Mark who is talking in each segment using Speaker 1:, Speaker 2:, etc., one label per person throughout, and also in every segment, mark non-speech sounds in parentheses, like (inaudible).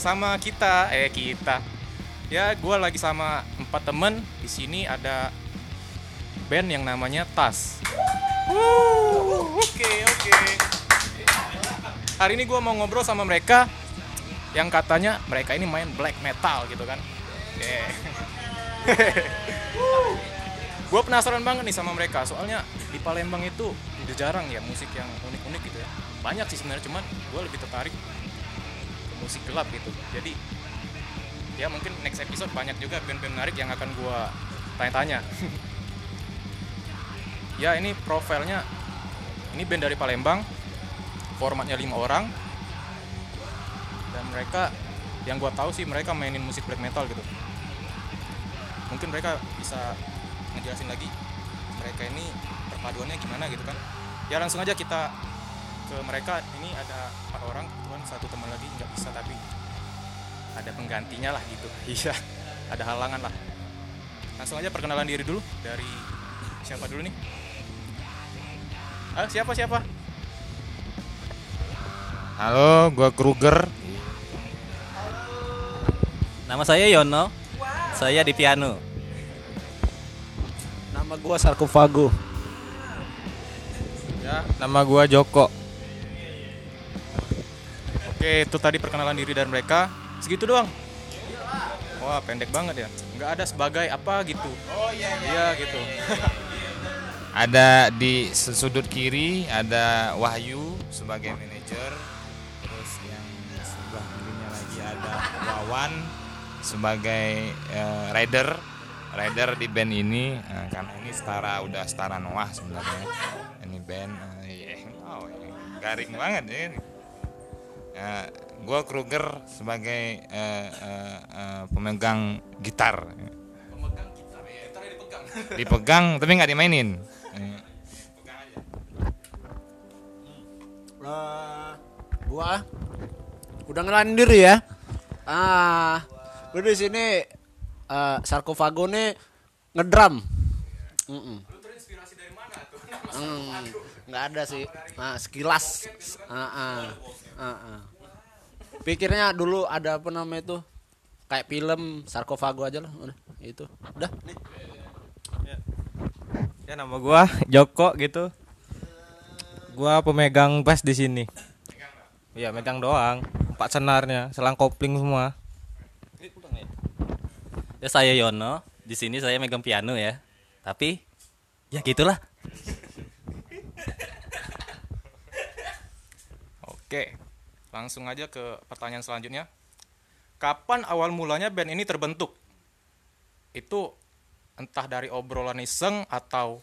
Speaker 1: sama kita. Eh kita. Ya, gue lagi sama empat temen. Di sini ada band yang namanya Tas. Oke oke. Hari ini gue mau ngobrol sama mereka yang katanya mereka ini main black metal gitu kan. (laughs) gue penasaran banget nih sama mereka soalnya di Palembang itu udah jarang ya musik yang unik-unik gitu ya banyak sih sebenarnya cuman gue lebih tertarik musik gelap gitu. Jadi ya mungkin next episode banyak juga band-band menarik yang akan gue tanya-tanya. (laughs) Ya ini profilnya ini band dari Palembang formatnya lima orang. Dan mereka yang gue tahu sih mereka mainin musik black metal gitu. Mungkin mereka bisa ngejelasin lagi mereka ini perpaduannya gimana gitu kan. Ya langsung aja kita ke mereka ini ada empat orang kebetulan satu teman lagi nggak bisa tapi ada penggantinya lah gitu (laughs) iya ada halangan lah langsung aja perkenalan diri dulu dari siapa dulu nih ah siapa siapa
Speaker 2: Halo, gua Kruger.
Speaker 3: Nama saya Yono. Saya di piano.
Speaker 4: Nama gua sarkofago.
Speaker 2: Ya, nama gua Joko.
Speaker 1: Oke itu tadi perkenalan diri dari mereka segitu doang wah pendek banget ya nggak ada sebagai apa gitu oh iya iya, gitu (laughs)
Speaker 2: Ada di sudut kiri ada Wahyu sebagai manajer. Terus yang sebelah kirinya lagi ada Wawan sebagai eh, rider. Rider di band ini eh, karena ini setara udah setara Noah sebenarnya. Ini band eh, iya. oh, iya. garing banget ya ini. Eh, gua Kruger sebagai eh, eh, eh, pemegang gitar. (laughs) Dipegang tapi nggak dimainin. Eh,
Speaker 4: Eh, gua udah ngelanin diri ya. Ah, gua di sini eh sarkofago nih ngedrum. Mm (laughs) Hmm, nggak ada sih. Nah, sekilas. Ah, ah, ah, ah. Pikirnya dulu ada apa namanya itu? Kayak film sarkofago aja lah, udah itu. Udah, nih.
Speaker 5: Ya nama gua Joko gitu. Gua pemegang bass di sini. Iya, megang doang. Empat senarnya, selang kopling semua.
Speaker 3: Ya saya Yono. Di sini saya megang piano ya. Tapi ya gitulah.
Speaker 1: Oke, langsung aja ke pertanyaan selanjutnya. Kapan awal mulanya band ini terbentuk? Itu entah dari obrolan iseng atau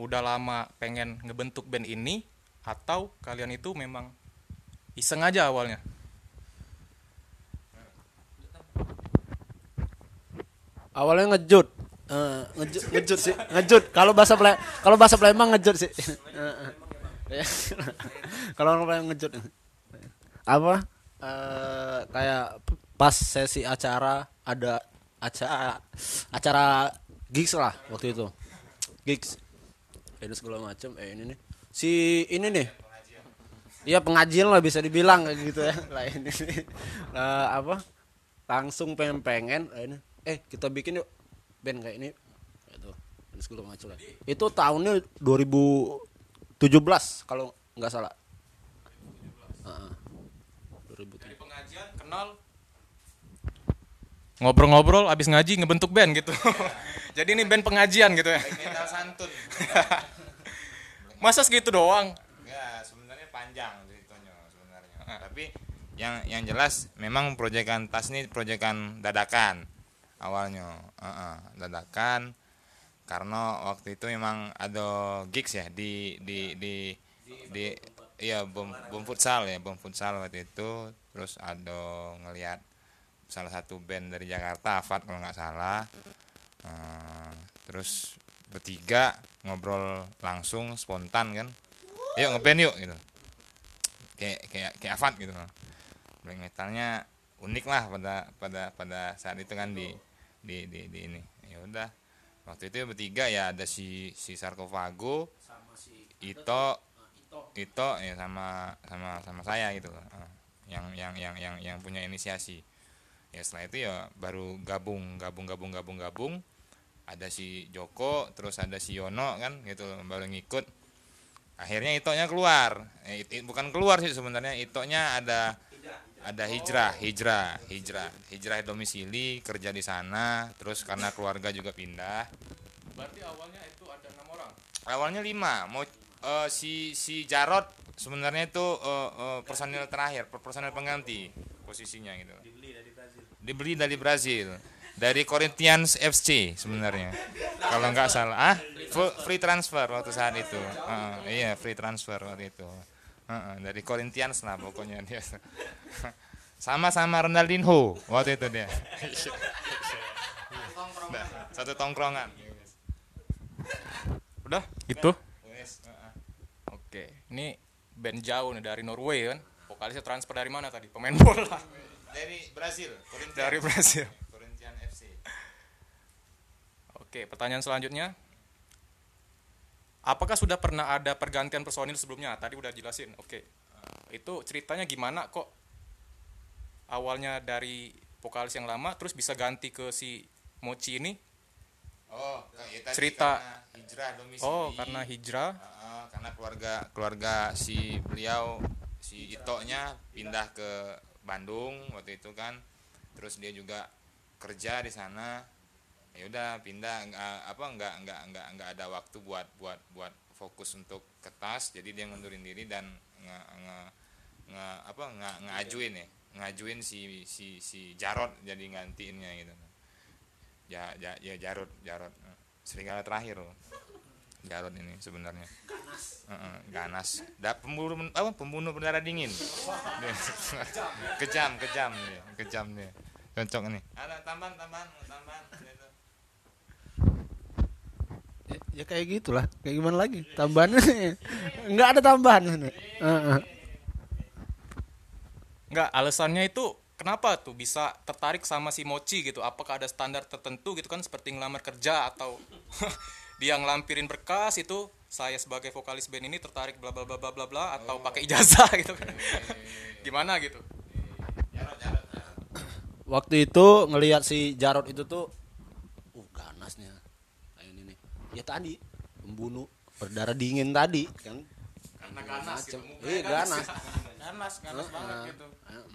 Speaker 1: udah lama pengen ngebentuk band ini atau kalian itu memang iseng aja awalnya?
Speaker 4: Awalnya ngejut. Eh, ngejut, ngejut sih, ngejut. Kalau bahasa Ple kalau bahasa Palembang ngejut sih. Eh. (laughs) kalau orang Palembang ngejut. Apa? Eh, kayak pas sesi acara ada acara acara gigs lah waktu itu. Gigs. Ini segala macam. Eh ini nih. Si ini nih. Iya pengajian lah bisa dibilang kayak gitu ya. Lah ini nih. Lah, apa? Langsung pengen pengen eh, ini. Eh kita bikin yuk band kayak ini itu segala macam lah. Itu tahunnya 2017 kalau nggak salah. Heeh. 2017.
Speaker 1: Kenal ngobrol-ngobrol abis ngaji ngebentuk band gitu. (laughs) Jadi ini band pengajian gitu ya.
Speaker 2: metal (laughs) santun.
Speaker 1: Masa segitu doang?
Speaker 2: Enggak, sebenarnya panjang ceritanya sebenarnya. Tapi yang yang jelas memang proyekan tas ini proyekan dadakan awalnya. Heeh, dadakan karena waktu itu memang ada gigs ya di di di di iya bom bom futsal ya bom futsal waktu itu. Terus ada ngelihat salah satu band dari Jakarta Afat kalau nggak salah. Eh, terus bertiga ngobrol langsung spontan kan. Yuk ngeband yuk gitu. Kayak kayak kayak Avat gitu black metalnya unik lah pada pada pada saat itu kan di di di, di ini. Ya udah waktu itu bertiga ya ada si si sarkofago Ito Ito. Ya sama sama sama saya gitu. Yang yang yang yang yang punya inisiasi. Ya setelah itu ya baru gabung gabung gabung gabung gabung. Ada si Joko terus ada si Yono kan gitu baru ngikut. Akhirnya itonya keluar. Eh, it- it- bukan keluar sih sebenarnya itonya ada ada hijrah hijrah hijrah hijrah domisili kerja di sana terus karena keluarga juga pindah.
Speaker 1: Berarti awalnya itu ada enam orang.
Speaker 2: awalnya lima mau eh, si si Jarot sebenarnya itu eh, eh, personil terakhir per- personil pengganti posisinya gitu. Dibeli dari Brazil. Dari Corinthians FC sebenarnya. Kalau nggak salah. Ah free transfer waktu saat itu. Heeh, iya free transfer waktu itu. Heeh, dari Corinthians lah pokoknya dia. (laughs) Sama-sama Ronaldinho waktu itu dia. Nah, satu tongkrongan.
Speaker 1: Udah, gitu. Ini band jauh nih dari Norway kan. Vokalisnya transfer dari mana tadi? Pemain bola.
Speaker 2: dari Brazil Corinthians.
Speaker 1: Dari Brasil.
Speaker 2: Corinthians FC
Speaker 1: Oke, pertanyaan selanjutnya. Apakah sudah pernah ada pergantian personil sebelumnya? Tadi udah jelasin. Oke. Itu ceritanya gimana kok awalnya dari vokalis yang lama terus bisa ganti ke si Mochi ini?
Speaker 2: Oh, ya tadi
Speaker 1: Cerita.
Speaker 2: karena hijrah domisili.
Speaker 1: Oh, karena hijrah.
Speaker 2: Heeh, karena keluarga keluarga si beliau si Ito-nya pindah ke Bandung waktu itu kan. Terus dia juga kerja di sana. Ya udah pindah. Nggak apa nggak nggak nggak nggak ada waktu buat buat buat fokus untuk ke tas jadi dia ngundurin diri dan nge, nge, nge- apa nge, ngajuin ya. Ngajuin si si si Jarot jadi gantiinnya gitu. Ya ya, ya Jarot Jarot serigala terakhir loh Jarot ini sebenarnya Heeh, ganas da, pembunuh apa pembunuh berdarah dingin (laughs) kejam kejam dia kejam dia cocok nih ada tambahan tambahan tambahan gitu.
Speaker 4: Ya, ya kayak gitulah. Kayak gimana lagi? Tambahannya (laughs) nggak ada tambahan. Heeh.
Speaker 1: Enggak, alasannya itu kenapa tuh bisa tertarik sama si Mochi gitu? Apakah ada standar tertentu gitu kan seperti ngelamar kerja atau (laughs) dia ngelampirin berkas itu saya sebagai vokalis band ini tertarik bla bla bla bla bla bla atau pakai ijazah (laughs) gitu kan. Gimana gitu?
Speaker 4: Waktu itu ngelihat si Jarot itu tuh uh ganasnya. Kayak ini nih. Ya tadi pembunuh berdarah dingin tadi kan.
Speaker 1: Karena ganas gitu.
Speaker 4: Macem. Iya ganas.
Speaker 1: Ganas, ganas banget gitu.
Speaker 4: Heeh.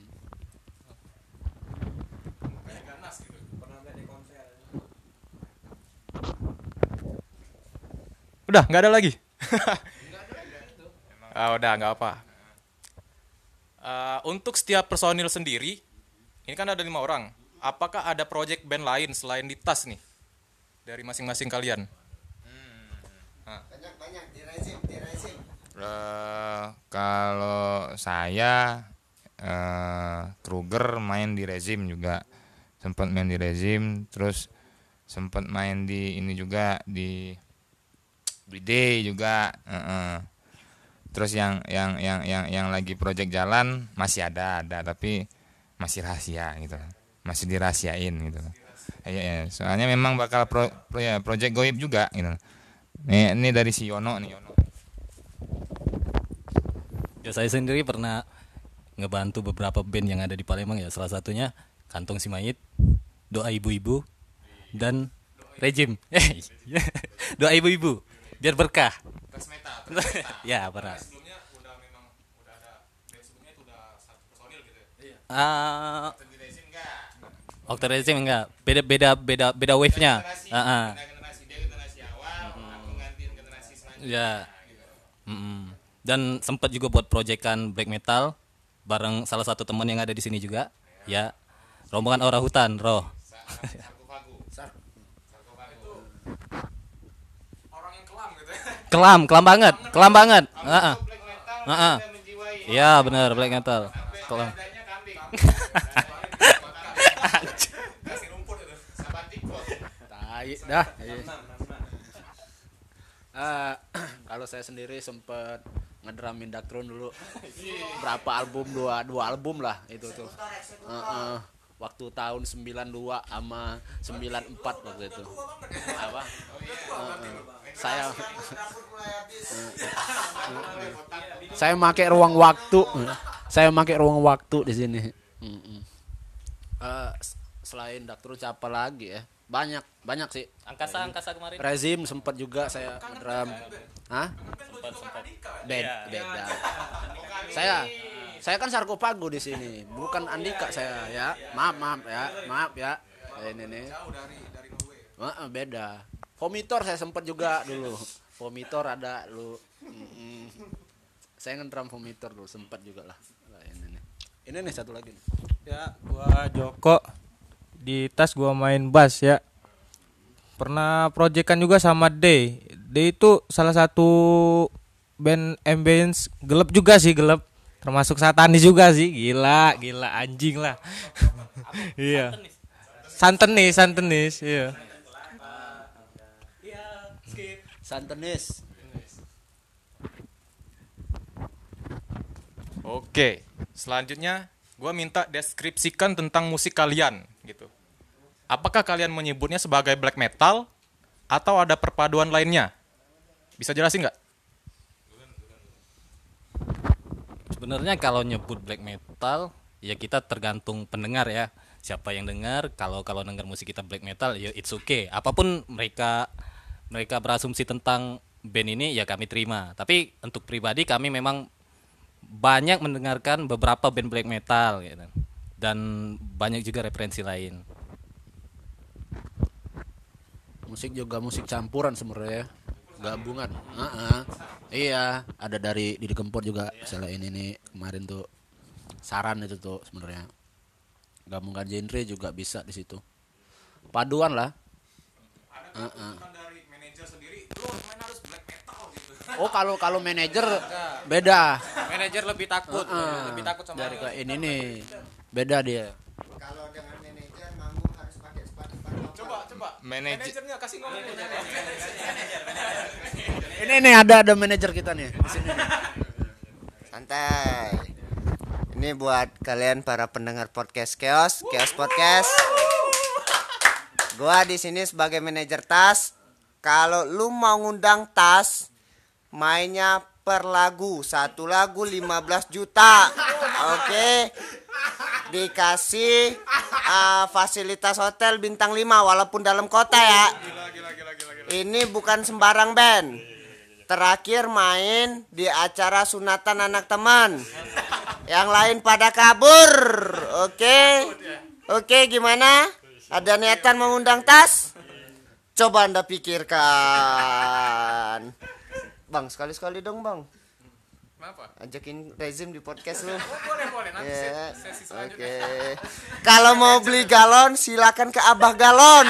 Speaker 1: Kayak ganas gitu. Udah, nggak ada lagi. (laughs) ah, udah, nggak apa. Eh, untuk setiap personil sendiri, ini kan ada lima orang. Apakah ada project band lain selain di tas nih dari masing-masing kalian?
Speaker 2: Eh, kalau saya eh Kruger main di rezim juga sempat main di rezim terus sempat main di ini juga di Day juga heeh. terus yang yang yang yang yang lagi project jalan masih ada ada tapi masih rahasia gitu masih dirahasiain gitu Iya, iya. soalnya memang bakal pro, pro- ya, project goib juga gitu ini, ini dari si Yono nih Yono
Speaker 3: Ya saya sendiri pernah ngebantu beberapa band yang ada di Palembang ya. Salah satunya Kantong Si Mayit, Doa Ibu-Ibu, dan Rejim. (laughs) Eh, (laughs) Doa Ibu-Ibu, biar berkah.
Speaker 2: tes (laughs) metal
Speaker 3: ya, pernah.
Speaker 1: Sebelumnya udah memang udah ada band sebelumnya itu udah satu personil gitu ya.
Speaker 3: Ah,
Speaker 2: di rezim enggak.
Speaker 3: Beda beda beda beda wave-nya.
Speaker 2: generasi
Speaker 3: Ah, ah.
Speaker 2: beda generasi dia generasi awal aku gantiin generasi selanjutnya
Speaker 3: Ya. Mm-mm. Dan sempat juga buat proyekan black metal bareng salah satu teman yang ada di sini juga. Ya. Rombongan orang hutan, Roh.
Speaker 2: sarkofagu
Speaker 1: Orang yang kelam gitu ya.
Speaker 3: Kelam, kelam banget, kelam banget. Heeh. Heeh. Iya, benar black metal. Kelam. (laughs)
Speaker 2: sabatiko
Speaker 4: Tai dah. Iya. Eh, kalau saya sendiri sempet ngedramin Daktron dulu. Berapa album? Dua dua album lah itu tuh. Heeh. Waktu tahun 92 sama 94 waktu itu. Apa? Heeh. saya (laughs) saya pakai ruang waktu saya pakai ruang waktu di sini. Eh, s- selain Daktur siapa lagi ya? Banyak, banyak sih.
Speaker 3: Angkasa angkasa kemarin.
Speaker 4: Rezim sempat juga saya drum. Hah?
Speaker 3: Sempat sempat.
Speaker 4: Beda, beda. Saya saya kan sarkofago di sini, bukan Andika saya ya. Maaf, maaf ya. Maaf ya. Ini nih. Heeh, beda. Vomitor saya sempat juga dulu. Vomitor ada lu. Mm-mm. Saya ngedrum vomitor dulu sempat juga lah. Lah, Ini nih. Ini nih satu lagi nih.
Speaker 5: Ya, gua Joko di tas gua main bass ya. Pernah proyekan juga sama D. D itu salah satu band ambience gelap juga sih gelap. Termasuk satanis juga sih. Gila, gila anjing lah. (laughs) iya. Santenis, santenis, iya.
Speaker 4: Santenis.
Speaker 1: Oke, selanjutnya gue minta deskripsikan tentang musik kalian gitu. Apakah kalian menyebutnya sebagai black metal atau ada perpaduan lainnya? Bisa jelasin nggak?
Speaker 3: Sebenarnya kalau nyebut black metal ya kita tergantung pendengar ya. Siapa yang dengar kalau kalau dengar musik kita black metal ya it's okay. Apa pun mereka mereka berasumsi tentang band ini ya kami terima. Tapi untuk pribadi kami memang banyak mendengarkan beberapa band black metal gitu. Dan banyak juga referensi lain.
Speaker 4: Musik juga musik campuran sebenarnya. Gabungan. Heeh. Iya, ada dari Didi Kempot juga selain ini kemarin tuh saran itu tuh sebenarnya. Gabungan genre juga bisa di situ. Paduan lah. Heeh. Oh kalau kalau manajer beda.
Speaker 5: Manajer lebih takut,
Speaker 4: Heeh.
Speaker 5: lebih takut sama
Speaker 4: dari ini nih. Beda dia.
Speaker 6: Kalau dengan manajer manggung harus pakai sepatu-sepatu.
Speaker 1: Coba, coba.
Speaker 2: Manajer
Speaker 1: Manajernya kasih ngomong.
Speaker 4: Ini nih ada ada manajer kita nih di sini.
Speaker 6: Santai. Ini buat kalian para pendengar podcast Chaos, Chaos Podcast. Gua di sini sebagai manajer tas. Kalau lu mau ngundang tas, mainnya per lagu. Satu lagu 15 juta. Oke. Dikasih uh, fasilitas hotel bintang 5 walaupun dalam kota ya. Ini bukan sembarang band. Terakhir main di acara sunatan anak teman. Yang lain pada kabur. Oke. Oke, gimana? Ada niatan mengundang tas? Coba Anda pikirkan. Bang, sekali-sekali dong, Bang.
Speaker 1: Kenapa?
Speaker 6: Ajakin rezim di podcast lu. (laughs)
Speaker 1: Boleh, boleh. Nanti
Speaker 6: Ya,
Speaker 1: sesi
Speaker 6: Oke.
Speaker 1: selanjutnya. (laughs)
Speaker 6: Kalau mau beli galon silakan ke Abah Galon.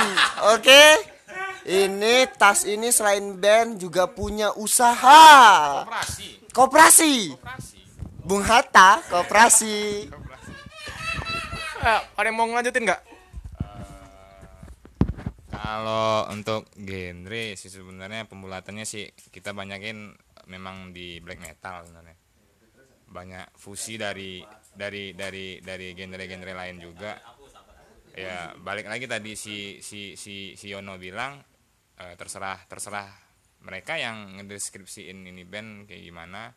Speaker 6: Oke. Ini tas ini selain band juga punya usaha.
Speaker 1: Operasi.
Speaker 6: Koperasi.
Speaker 1: Operasi.
Speaker 6: Bung Hatta, koperasi.
Speaker 1: Eh, ada yang mau ngelanjutin nggak?
Speaker 2: Kalau untuk genre sih sebenarnya pembulatannya sih kita banyakin memang di black metal sebenarnya. Banyak fusi dari dari dari dari genre-genre lain juga. Ya, balik lagi tadi si si si si Yono bilang eh, terserah terserah mereka yang ngedeskripsiin ini band kayak gimana.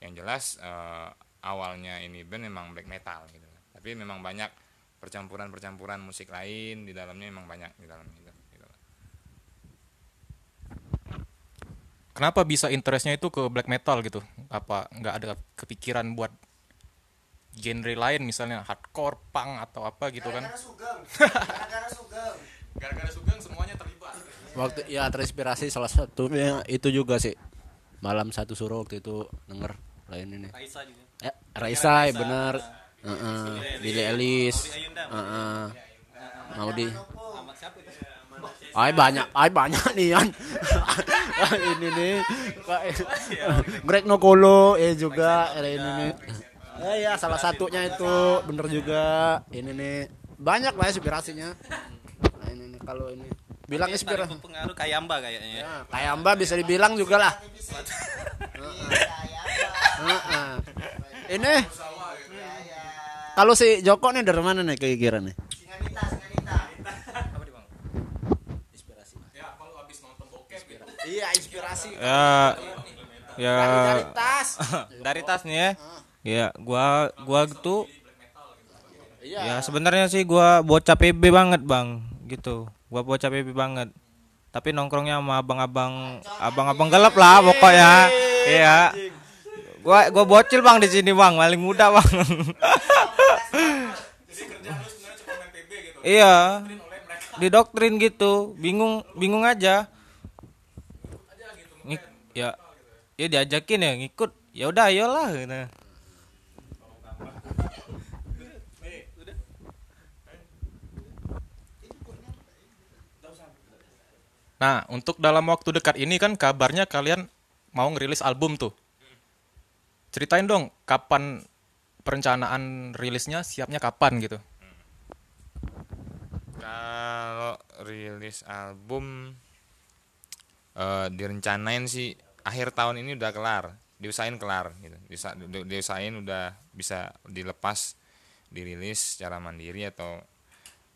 Speaker 2: Yang jelas eh, awalnya ini band memang black metal gitu. Tapi memang banyak percampuran-percampuran musik lain di dalamnya memang banyak di dalamnya gitu. gitu.
Speaker 1: Kenapa bisa interestnya itu ke black metal gitu? Apa nggak ada kepikiran buat genre lain misalnya hardcore, punk atau apa gitu kan?
Speaker 6: Sugeng. (laughs) Gara-gara Sugeng.
Speaker 1: Gara-gara Sugeng semuanya terlibat.
Speaker 4: Waktu ya terinspirasi salah satu ya, itu juga sih. Malam satu suruh waktu itu denger lain ini.
Speaker 3: Raisa juga.
Speaker 4: Ya, Raisa, ya bener. Heeh. Billy Ellis. Heeh. Mau di Ay banyak, ay banyak nih kan. (laughs) ini nih. Greg Nokolo eh juga ini nih. Eh ya salah satunya itu bener juga. Ini nih banyak lah inspirasinya. Nah, ini nih kalau ini bilang inspirasi.
Speaker 3: pengaruh Kayamba kayaknya ya.
Speaker 4: Ya, kayak Mbak bisa dibilang juga lah. (laughs) Ini kalau si Joko nih dari mana nih kira-kira nih? Iya inspirasi.
Speaker 5: Ya ya
Speaker 4: Dari tas. (laughs)
Speaker 5: dari tas nih ya. Ya, gua gua tuh Ya sebenarnya sih gua bocah PB banget, Bang. Gitu. Gua bocah PB banget. Tapi nongkrongnya sama abang-abang abang-abang gelap lah pokoknya. Iya. Gua gua bocil, Bang, di sini, Bang. Paling muda, Bang. Iya. (laughs) Didoktrin gitu. Bingung bingung aja. Ngik- ya ya diajakin ya ngikut ya udah ayolah gitu.
Speaker 1: Nah, untuk dalam waktu dekat ini kan kabarnya kalian mau ngerilis album tuh. Ceritain dong kapan perencanaan rilisnya, siapnya kapan gitu.
Speaker 2: Kalau rilis album eh direncanain sih akhir tahun ini udah kelar, diusahain kelar gitu. Bisa di- diusahain udah bisa dilepas dirilis secara mandiri atau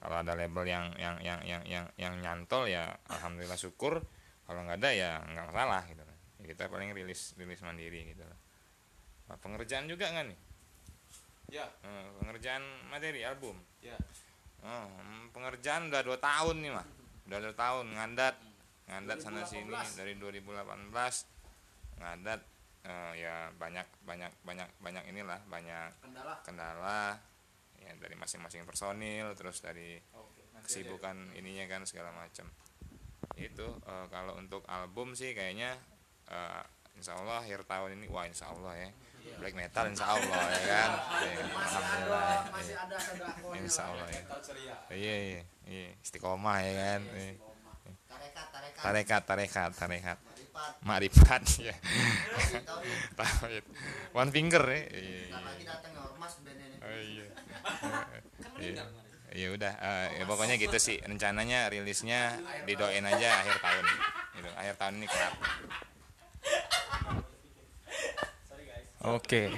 Speaker 2: kalau ada label yang yang yang yang yang, yang nyantol ya alhamdulillah syukur. Kalau nggak ada ya nggak masalah gitu. Ya, kita paling rilis rilis mandiri gitu. Nah, pengerjaan juga nggak nih?
Speaker 1: Ya.
Speaker 2: Eh, pengerjaan materi album.
Speaker 1: Ya.
Speaker 2: Oh, pengerjaan udah dua tahun nih mah, udah dua tahun ngadat, ngadat sana sini dari 2018 ngadat eh, ya banyak banyak banyak banyak inilah banyak kendala, ya dari masing-masing personil terus dari kesibukan ininya kan segala macam itu eh, kalau untuk album sih kayaknya eh, insya Allah akhir tahun ini wah insya Allah ya black metal insya Allah ya kan? Ya, alhamdulillah ya. insya Allah ya. iya iya iya istiqomah ya kan? Iya. Tarekat tarekat tarekat makrifat (laughs) ya tauhid one finger ya iya iya Oh, iya. Iya. Ya udah, eh, ya pokoknya gitu sih rencananya rilisnya didoain aja akhir tahun. Gitu. Akhir tahun ini kelar.
Speaker 1: Oke.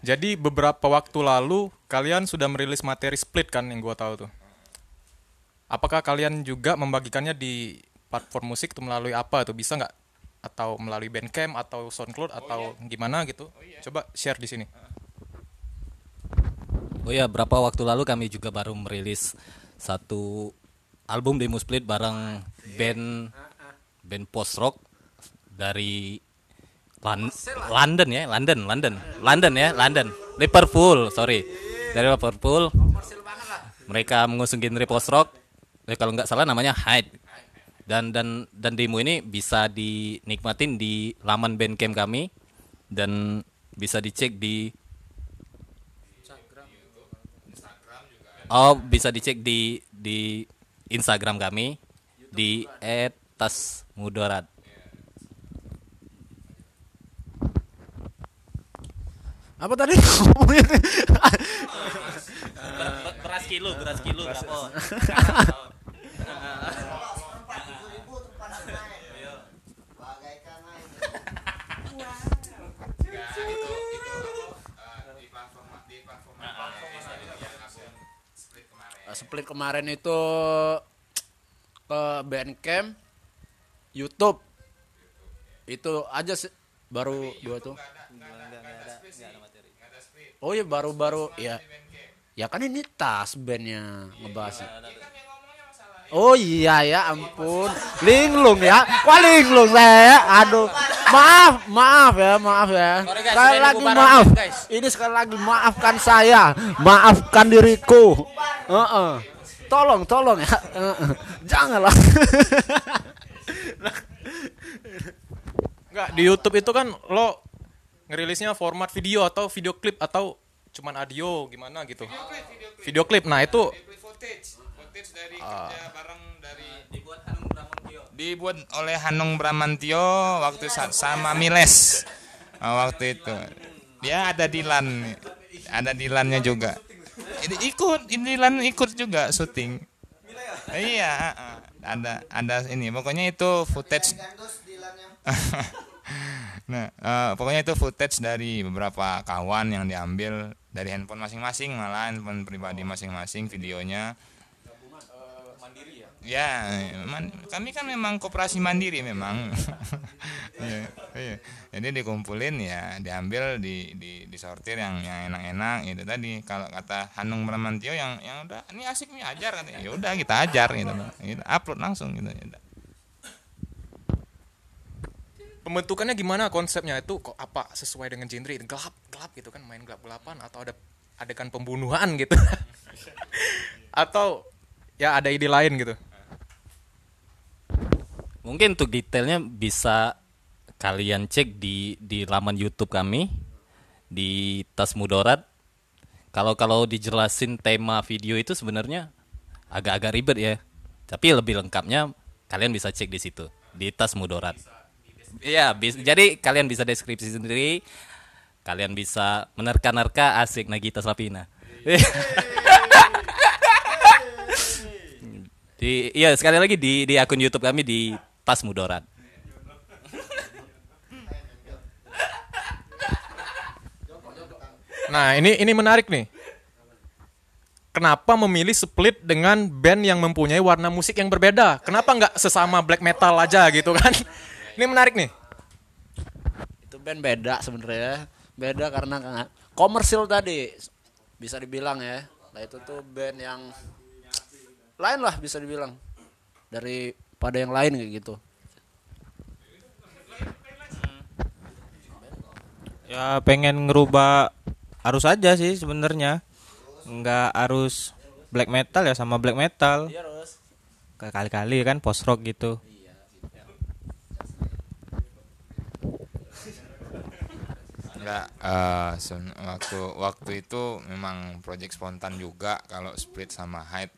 Speaker 1: Jadi beberapa waktu lalu kalian sudah merilis materi split kan yang gua tahu tuh. Apakah kalian juga membagikannya di platform musik tuh melalui apa tuh? Bisa nggak? Atau melalui Bandcamp atau SoundCloud atau gimana gitu? Coba share di sini.
Speaker 3: Oh ya, berapa waktu lalu kami juga baru merilis satu album demo split bareng band band post rock dari Lan- London ya, London, London, London ya, London, Liverpool, sorry, dari Liverpool. Mereka mengusung genre post rock, eh, kalau nggak salah namanya Hyde. Dan dan dan demo ini bisa dinikmatin di laman Bandcamp kami dan bisa dicek di Oh, bisa dicek di di Instagram kami di @tasmudarat.
Speaker 4: Apa tadi?
Speaker 3: Beras kilo, beras kilo berapa? (laughs)
Speaker 4: Split kemarin itu ke Bandcamp, YouTube. Itu aja sih baru dua tuh. Oh iya baru-baru ya. Ya kan ini tas bandnya ngebahasnya. Oh iya ya ampun. Linglung ya. Wah linglung saya. Aduh. Maaf, maaf ya, maaf ya.
Speaker 5: Sorry guys,
Speaker 4: Sekali lagi maaf.
Speaker 5: guys.
Speaker 4: Ini sekali lagi maafkan saya. Maafkan diriku. Heeh. Tolong, tolong ya. Heeh. Janganlah.
Speaker 1: Enggak, di YouTube itu kan lo ngerilisnya format video atau video klip atau cuman audio gimana gitu. Video klip. Nah, itu
Speaker 2: footage, dari kerja bareng dari dibuat oleh Hanung Bramantio waktu sa- sama Miles. (laughs) Ah, waktu itu. Dia ada Dilan. Ada Dilannya juga. Ini ikut ini Dilan ikut juga syuting. Iya ada ada ini. Pokoknya itu footage (laughs) nah eh, pokoknya itu footage dari beberapa kawan yang diambil dari handphone masing-masing malah handphone pribadi masing-masing videonya ya man- kami kan memang koperasi mandiri memang. (laughs) Iya, iya. jadi dikumpulin ya diambil di di disortir yang yang enak-enak itu tadi. Kalau kata Hanung Bramantio yang yang udah ini asik nih ajar katanya. Ya udah kita ajar gitu. Loh. Gitu, upload langsung gitu ya.
Speaker 1: Pembentukannya gimana konsepnya? Itu kok apa? Sesuai dengan genre? Gelap gelap gitu kan? Main gelap gelapan atau ada adegan pembunuhan gitu? (laughs) Atau ya ada ide lain gitu
Speaker 3: Mungkin untuk detailnya bisa kalian cek di di laman YouTube kami di Tas Mudorat. Kalau kalau dijelasin tema video itu sebenarnya agak-agak ribet ya. Tapi lebih lengkapnya kalian bisa cek di situ di Tas Mudorat. Iya, jadi kalian bisa deskripsi sendiri. Kalian bisa menerka-nerka asik Nagita Slavina. (laughs) iya sekali lagi di di akun YouTube kami di Tas Mudorat.
Speaker 1: nah ini ini menarik nih. Kenapa memilih split dengan band yang mempunyai warna musik yang berbeda? Kenapa nggak sesama black metal aja gitu kan? Ini menarik nih.
Speaker 4: Itu band beda sebenarnya. Beda karena ka- komersil tadi bisa dibilang ya. Nah itu tuh band yang lain lah bisa dibilang daripada yang lain kayak gitu
Speaker 5: Ya pengen ngerubah arus aja sih sebenarnya. Nggak harus black metal ya sama black metal. Kali-kali kan post rock gitu.
Speaker 2: Enggak, eh, sen- waktu waktu itu memang project spontan juga kalau split sama Hyde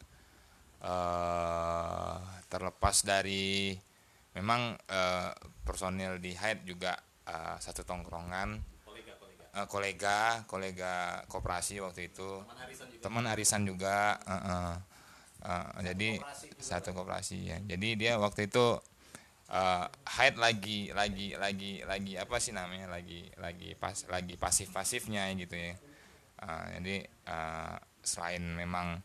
Speaker 2: eh terlepas dari memang eh, personil di Hyde juga eh, satu tongkrongan. Eh, kolega kolega koperasi waktu itu. Teman arisan juga. Eh, eh. Eh, jadi satu koperasi ya. Jadi dia waktu itu eh Hyde lagi lagi lagi lagi apa sih namanya lagi lagi pas lagi pasif pasifnya gitu ya. Eh, jadi eh, selain memang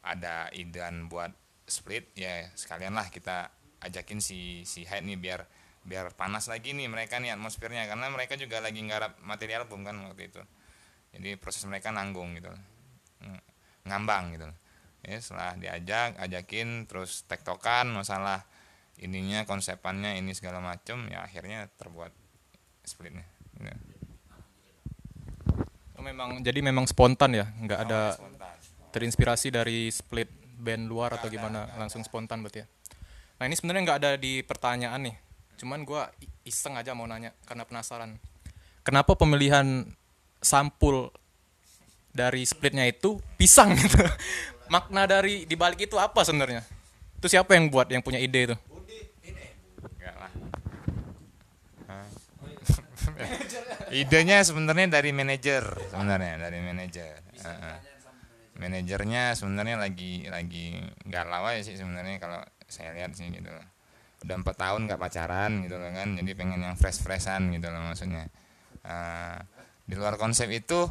Speaker 2: ada idan buat split ya sekalian lah kita ajakin si si Hyde nih biar biar panas lagi nih mereka nih atmosfernya. Karena mereka juga lagi nggarap materi album kan waktu itu. Jadi proses mereka nanggung gitu. Ng- ngambang gitu. Ya setelah diajak ajakin terus tektokan masalah ininya konsepannya ini segala macem ya akhirnya terbuat splitnya. Gitu.
Speaker 1: Oh, memang jadi memang spontan ya? Nggak ada
Speaker 2: Spontan.
Speaker 1: terinspirasi dari split band luar atau gimana langsung spontan berarti ya nah ini sebenarnya nggak ada di pertanyaan nih cuman gua i- iseng aja mau nanya karena penasaran kenapa pemilihan sampul dari splitnya itu pisang gitu (laughs) makna dari dibalik itu apa sebenarnya itu siapa yang buat yang punya ide itu
Speaker 2: Enggak lah. Hah? (laughs) Idenya sebenarnya dari manajer sebenarnya dari manajer. Heeh. Manajernya sebenarnya lagi lagi galau aja sih sebenarnya kalau saya lihat sih gitu loh. Udah empat tahun nggak pacaran gitu loh kan, jadi pengen yang fresh freshan gitu loh maksudnya. Eh, di luar konsep itu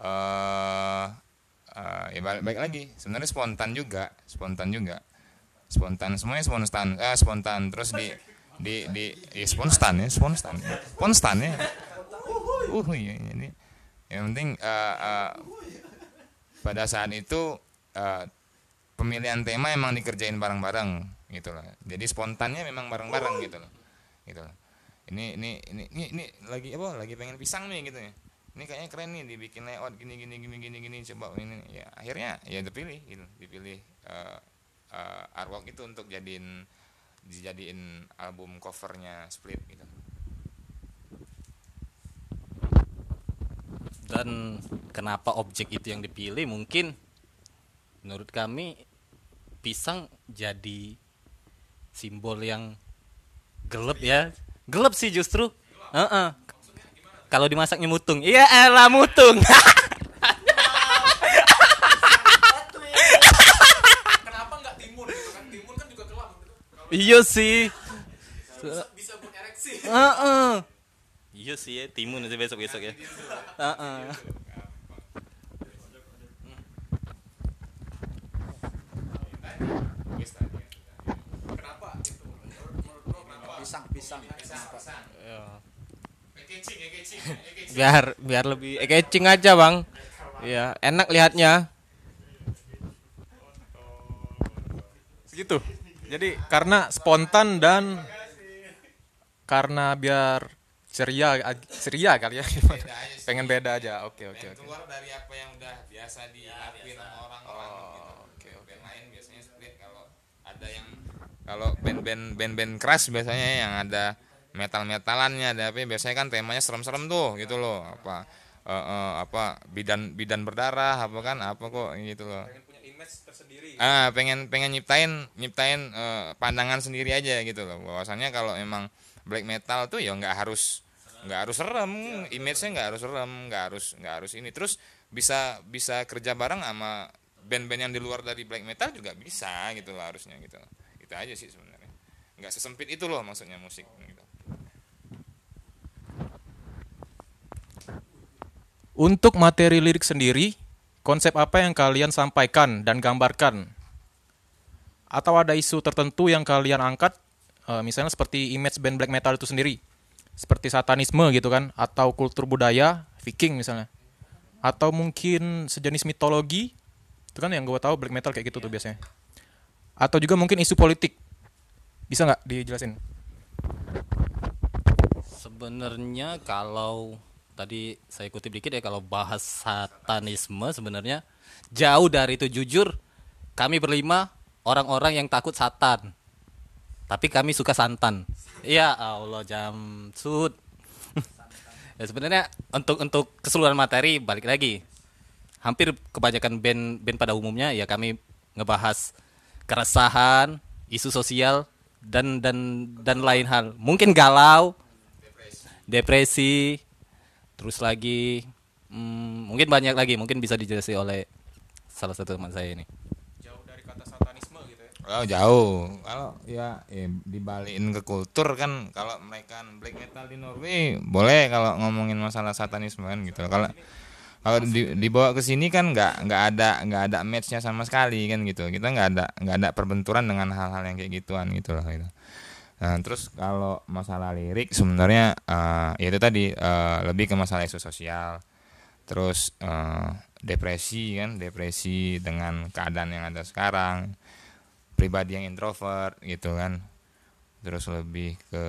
Speaker 2: eh eh, ya balik lagi sebenarnya spontan juga spontan juga spontan semuanya spontan eh spontan terus di di di ya spontan ya spontan spontan ya uh iya jadi yang penting eh, eh, pada saat itu eh, pemilihan tema emang dikerjain bareng-bareng gitu loh. Jadi spontannya memang bareng-bareng gitu loh. Gitu loh. Ini ini ini ini, ini lagi apa lagi pengen pisang nih gitu ya. Ini kayaknya keren nih dibikin layout gini gini gini gini gini coba ini. Ya akhirnya ya dipilih gitu. Dipilih eh, eh, artwork itu untuk jadiin dijadiin album covernya split gitu
Speaker 3: Dan kenapa objek itu yang dipilih mungkin menurut kami pisang jadi simbol yang gelap ya. Gelap sih justru. Heeh. Kalau dimasaknya mutung. Iya elah mutung. (laughs)
Speaker 1: kenapa nggak timun kan kan
Speaker 3: iya sih.
Speaker 1: bisa buat ereksi
Speaker 3: Heeh. Iya sih ya, timun nanti besok-besok ya. Heeh.
Speaker 4: pisang pisang.
Speaker 5: Biar biar lebih catching aja bang. Ya enak lihatnya.
Speaker 1: Segitu. Jadi karena spontan dan karena biar ceria ceria kali ya. Pengen beda aja. Oke oke oke.
Speaker 2: keluar dari apa yang udah biasa dilakuin sama orang-orang gitu.
Speaker 1: oke,
Speaker 2: Band lain biasanya split kalau ada yang kalau band-band band-band keras biasanya yang ada metal-metalannya ada apa biasanya kan temanya serem-serem tuh gitu loh apa eh, eh, apa bidan bidan berdarah apa kan apa kok gitu loh
Speaker 1: punya image tersendiri.
Speaker 2: ah pengen pengen nyiptain nyiptain eh, pandangan sendiri aja gitu loh bahwasannya kalau emang black metal tuh ya nggak harus nggak harus serem. Image-nya nggak harus serem nggak harus nggak harus ini. Terus bisa bisa kerja bareng sama band-band yang di luar dari black metal juga bisa gitu loh harusnya gitu. Itu aja sih sebenarnya. Nggak sesempit itu loh maksudnya musik gitu.
Speaker 1: Untuk materi lirik sendiri, konsep apa yang kalian sampaikan dan gambarkan? Atau ada isu tertentu yang kalian angkat, eh, misalnya seperti image band black metal itu sendiri, seperti satanisme gitu kan, atau kultur budaya, Viking misalnya, atau mungkin sejenis mitologi, itu kan yang gue tahu black metal kayak gitu tuh biasanya. Atau juga mungkin isu politik, bisa nggak dijelasin?
Speaker 3: Sebenarnya kalau tadi saya kutip dikit ya kalau bahas satanisme sebenarnya jauh dari itu jujur kami berlima orang-orang yang takut satan. Tapi kami suka santan. Ya Allah jamsud. (laughs) ya sebenarnya untuk untuk keseluruhan materi balik lagi. Hampir kebanyakan band band pada umumnya ya kami ngebahas keresahan, isu sosial dan dan dan lain hal. Mungkin galau, depresi, terus lagi hmm, mungkin banyak lagi mungkin bisa dijelasin oleh salah satu teman saya ini
Speaker 1: Jauh dari kata satanisme gitu ya.
Speaker 2: Oh jauh. Kalau ya, ya dibalikin ke kultur kan kalau mereka black metal di Norway boleh kalau ngomongin masalah satanisme kan gitu. Kalau kalau di- dibawa ke sini kan nggak nggak ada nggak ada matchnya sama sekali kan gitu. Kita nggak ada nggak ada perbenturan dengan hal-hal yang kayak gituan gitu loh. Gitu. Nah, terus kalau masalah lirik sebenarnya eh, ya itu tadi eh, lebih ke masalah isu sosial. Terus eh, depresi kan, depresi dengan keadaan yang ada sekarang pribadi yang introvert gitu kan. Terus lebih ke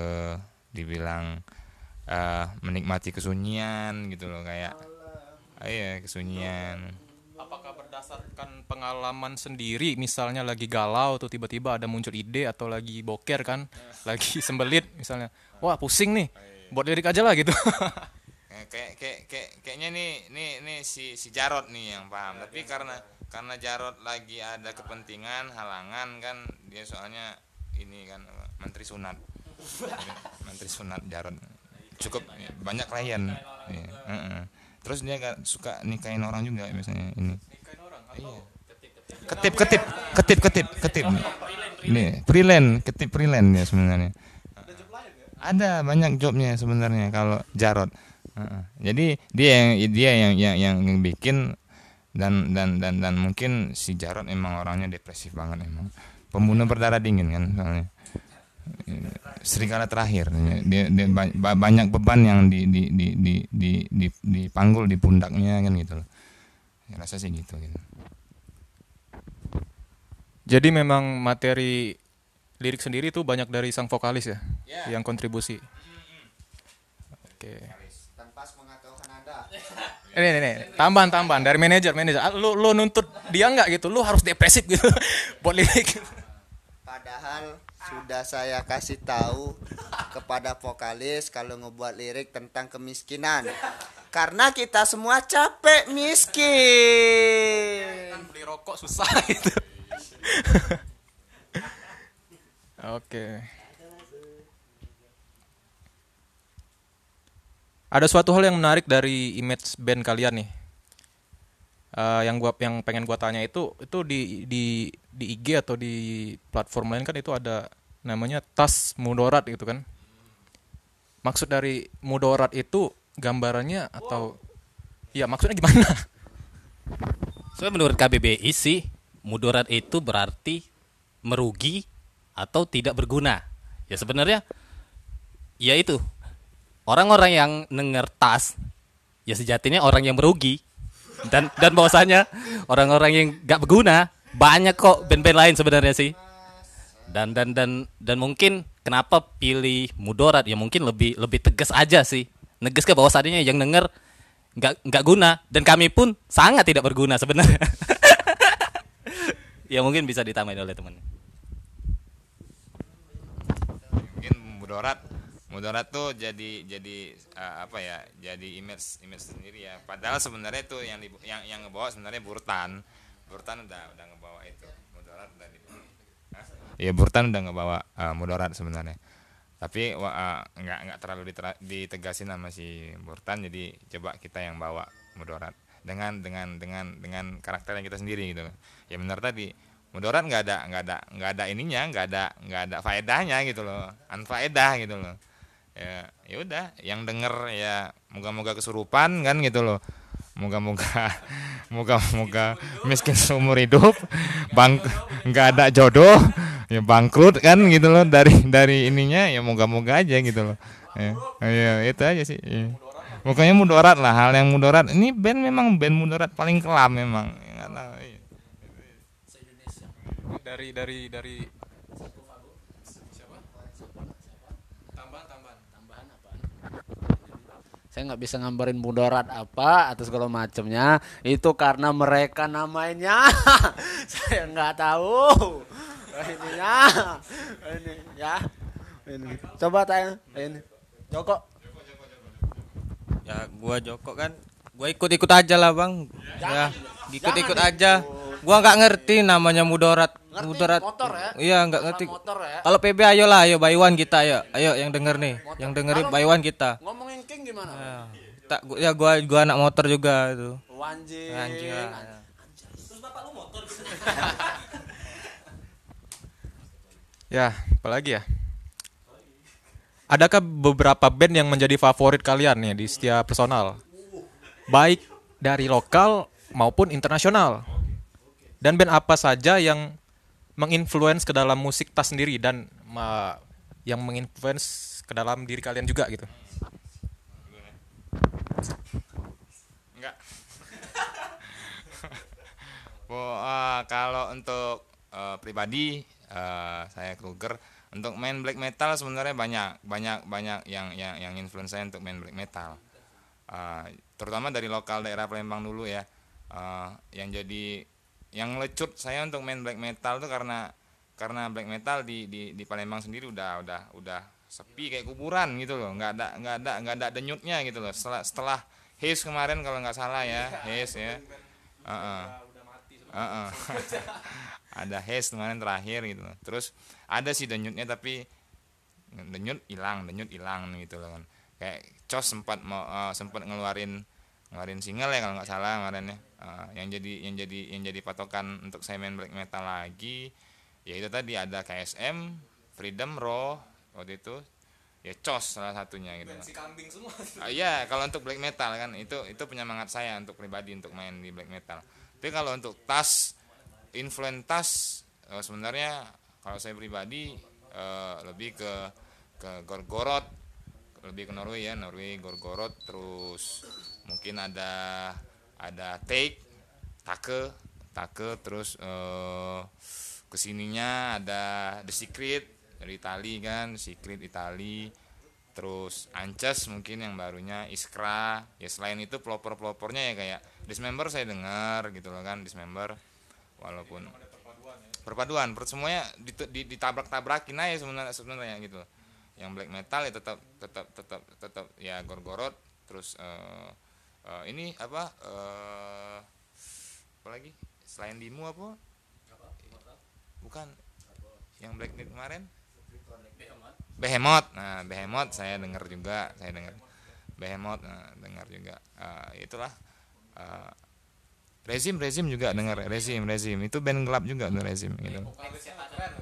Speaker 2: dibilang eh, menikmati kesunyian gitu loh kayak ah, iya kesunyian.
Speaker 1: Apakah berdasarkan pengalaman sendiri, misalnya lagi galau tuh tiba-tiba ada muncul ide atau lagi boker kan, (laughs) lagi sembelit misalnya, wah pusing nih, buat lirik aja lah gitu. (laughs)
Speaker 2: Kayak kayak kayak kayaknya nih nih nih si si Jarot nih yang paham. Tapi karena karena Jarot lagi ada kepentingan halangan kan dia soalnya ini kan menteri sunat. (laughs) Menteri sunat Jarot cukup ya, banyak klien. Iya, heeh. terus dia kan suka nikahin orang juga biasanya ini. Iya. ketip ketip ketip ketip ketip. Ini freelance ketip freelance ya sebenarnya. Ada banyak jobnya sebenarnya kalau Jarot Heeh. jadi dia yang dia yang yang, yang bikin dan dan dan dan mungkin si Jarot emang orangnya depresif banget emang. Pembunuh berdarah dingin kan soalnya. Serigala terakhir. Dia, dia ba- ba- banyak beban yang di di di di di, di, dipanggul di pundaknya kan gitu loh. Ya, rasa sih gitu gitu.
Speaker 1: Jadi memang materi lirik sendiri tuh banyak dari sang vokalis ya, yang kontribusi. Oke.
Speaker 6: anda
Speaker 1: Ini, ini, ini, tambahan tambahan dari manajer manajer. Ah, Lu lu nuntut dia nggak gitu, lu harus depresif gitu (laughs) buat lirik.
Speaker 6: Padahal sudah saya kasih tahu kepada vokalis kalau ngebuat lirik tentang kemiskinan. Karena kita semua capek miskin.
Speaker 1: beli rokok susah (laughs) gitu. (laughs) Oke. Ada suatu hal yang menarik dari image band kalian nih. Eh, yang gua yang pengen gua tanya itu itu di di di IG atau di platform lain kan itu ada namanya tas mudorat gitu kan. Maksud dari mudorat itu gambarannya atau ya maksudnya gimana? (laughs)
Speaker 3: so menurut KBBI sih mudarat itu berarti merugi atau tidak berguna ya sebenarnya ya itu orang-orang yang denger tas ya sejatinya orang yang merugi. Dan dan bahwasanya orang-orang yang gak berguna banyak kok band-band lain sebenarnya sih. Dan dan dan dan mungkin kenapa pilih mudorat? Ya mungkin lebih lebih tegas aja sih. Negas ke bahwasannya yang denger nggak nggak guna. Dan kami pun sangat tidak berguna sebenarnya. (laughs) Ya mungkin bisa ditambahin oleh teman
Speaker 2: mungkin mudarat mudarat tuh jadi jadi eh, apa ya jadi image image sendiri ya. Padahal sebenarnya itu yang dibu- yang yang ngebawa sebenarnya burtan. Burtan udah udah ngebawa itu. Mudarat udah dibawa? Iya burtan udah ngebawa eh, mudarat sebenarnya. Tapi eh, nggak nggak terlalu ditera- ditegasin sama si burtan. Jadi coba kita yang bawa mudarat dengan dengan dengan dengan karakter yang kita sendiri gitu. Ya benar tadi mudarat nggak ada nggak ada nggak ada ininya nggak ada nggak ada faedahnya gitu loh. Anfaedah gitu loh ya ya udah yang denger ya moga-moga kesurupan kan gitu loh moga-moga (laughs) moga-moga miskin seumur hidup bang nggak ada jodoh ya bangkrut kan gitu loh dari dari ininya ya moga-moga aja gitu loh ya, ya itu aja sih ya. Pokoknya mudarat lah hal yang mudarat ini band memang band mudarat paling kelam memang Ya, iya.
Speaker 1: dari dari dari siapa tambahan tambahan
Speaker 4: saya nggak bisa ngambarin mudarat apa atau segala macamnya. Itu karena mereka namanya (laughs) saya nggak tahu. Ininya ini ya. Ini coba tanya. Ini. Joko.
Speaker 5: Ya gua Joko kan. Gua ikut-ikut aja lah bang. Ya ikut-ikut aja gua nggak ngerti namanya mudarat
Speaker 4: Ngerti
Speaker 5: mudarat
Speaker 4: motor ya?
Speaker 5: iya nggak ngerti.
Speaker 4: Motor ya?
Speaker 5: kalau PB ayo lah ayo buy one kita ayo. Ayo yang denger nih yang dengerin buy one kita.
Speaker 4: ngomongin king gimana?
Speaker 5: Ya, tak gua- ya gua gua anak motor juga itu.
Speaker 4: Wanjing.
Speaker 5: Anjing lah (laughs) ya.
Speaker 1: ya apalagi ya? Adakah beberapa band yang menjadi favorit kalian nih di setiap personal? Baik dari lokal maupun internasional dan band apa saja yang menginfluence ke dalam musik tas sendiri dan ma- yang menginfluence ke dalam diri kalian juga gitu
Speaker 2: Enggak. (laughs) Bo, eh, kalau untuk eh, pribadi eh, saya Kruger untuk main black metal sebenarnya banyak banyak banyak yang yang yang influence saya untuk main black metal. Eh, terutama dari lokal daerah Palembang dulu ya. Eh, yang jadi yang lecut saya untuk main black metal tuh karena karena black metal di di di Palembang sendiri udah udah udah sepi kayak kuburan gitu loh nggak ada nggak ada nggak ada denyutnya gitu loh setelah setelah Haze kemarin kalau nggak salah ya Haze ya Heeh. Heeh. (laughs) ada Haze kemarin terakhir gitu loh. terus ada sih denyutnya tapi denyut hilang denyut hilang gitu loh kan kayak Cos sempat mau eh, sempat ngeluarin ngeluarin single ya kalau nggak salah kemarin ya. Eh, yang jadi yang jadi yang jadi patokan untuk saya main black metal lagi ya itu tadi ada KSM Freedom Raw waktu itu. Ya Cos salah satunya gitu.
Speaker 1: Kambing semua.
Speaker 2: Ah, Iya, kalau untuk black metal kan itu itu penyemangat saya untuk pribadi untuk main di black metal. Tapi kalau untuk tas influence tas eh, sebenarnya kalau saya pribadi eh, lebih ke ke Gorgoroth, lebih ke Norway ya, Norway Gorgoroth terus mungkin ada ada Take, Take, Take terus eh ke sininya ada The Secret dari Itali kan, Secret Itali. Terus Ances mungkin yang barunya Iskra. Ya selain itu pelopor-pelopornya ya kayak Dismember saya dengar gitu loh kan Dismember. Walaupun perpaduan per semuanya dit- di- ditabrak-tabrakin aja sebenarnya sebenarnya gitu. Yang black metal ya tetap tetap tetap tetap ya gorgorot. Terus eh, eh, ini apa eh apa lagi selain dimu apa bukan yang black Death kemarin Behemoth. Nah, Behemoth saya dengar juga, saya dengar. Behemoth nah, dengar juga. Eh, itulah eh, Rezim Rezim juga dengar Rezim Rezim itu band gelap juga tuh Rezim gitu.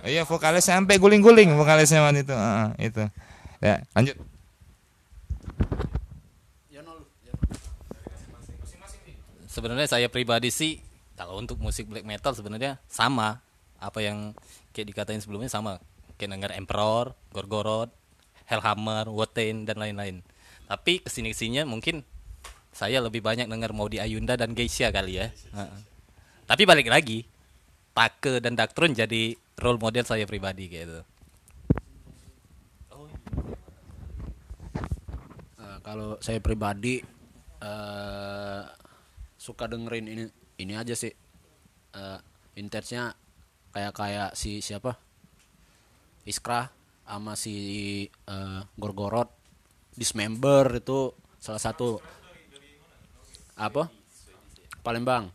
Speaker 2: Iya vokalisnya sampai guling-guling vokalisnya waktu itu. Heeh, itu. Ya, lanjut.
Speaker 3: Sebenarnya saya pribadi sih kalau untuk musik black metal sebenarnya sama apa yang kayak dikatain sebelumnya sama kayak denger Emperor, Gorgoroth, Hellhammer, Wotain dan lain-lain. Tapi ke sini ke sininya mungkin saya lebih banyak dengar mau di Ayunda dan Geisha kali ya. Heeh. Tapi balik lagi, Take dan Daktron jadi role model saya pribadi gitu.
Speaker 4: Eh, kalau saya pribadi eh suka dengerin ini ini aja sih. Eh intensnya kayak kayak si siapa? Iskra sama si eh, Gorgorot Dismember itu salah satu. Apa? Palembang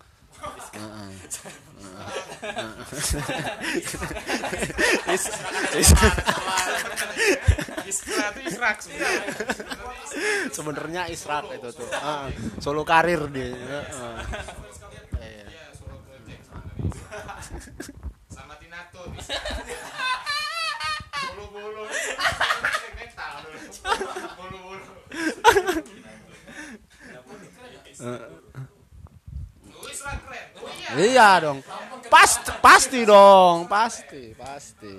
Speaker 2: Israk sebenarnya.
Speaker 4: Israk itu tuh Heeh. solo karir dia Heeh.
Speaker 2: sama Tinato bulu-bulu metal bulu-bulu Lu Islam keren oh iya
Speaker 4: dong. Pasti pasti dong. Pasti pasti.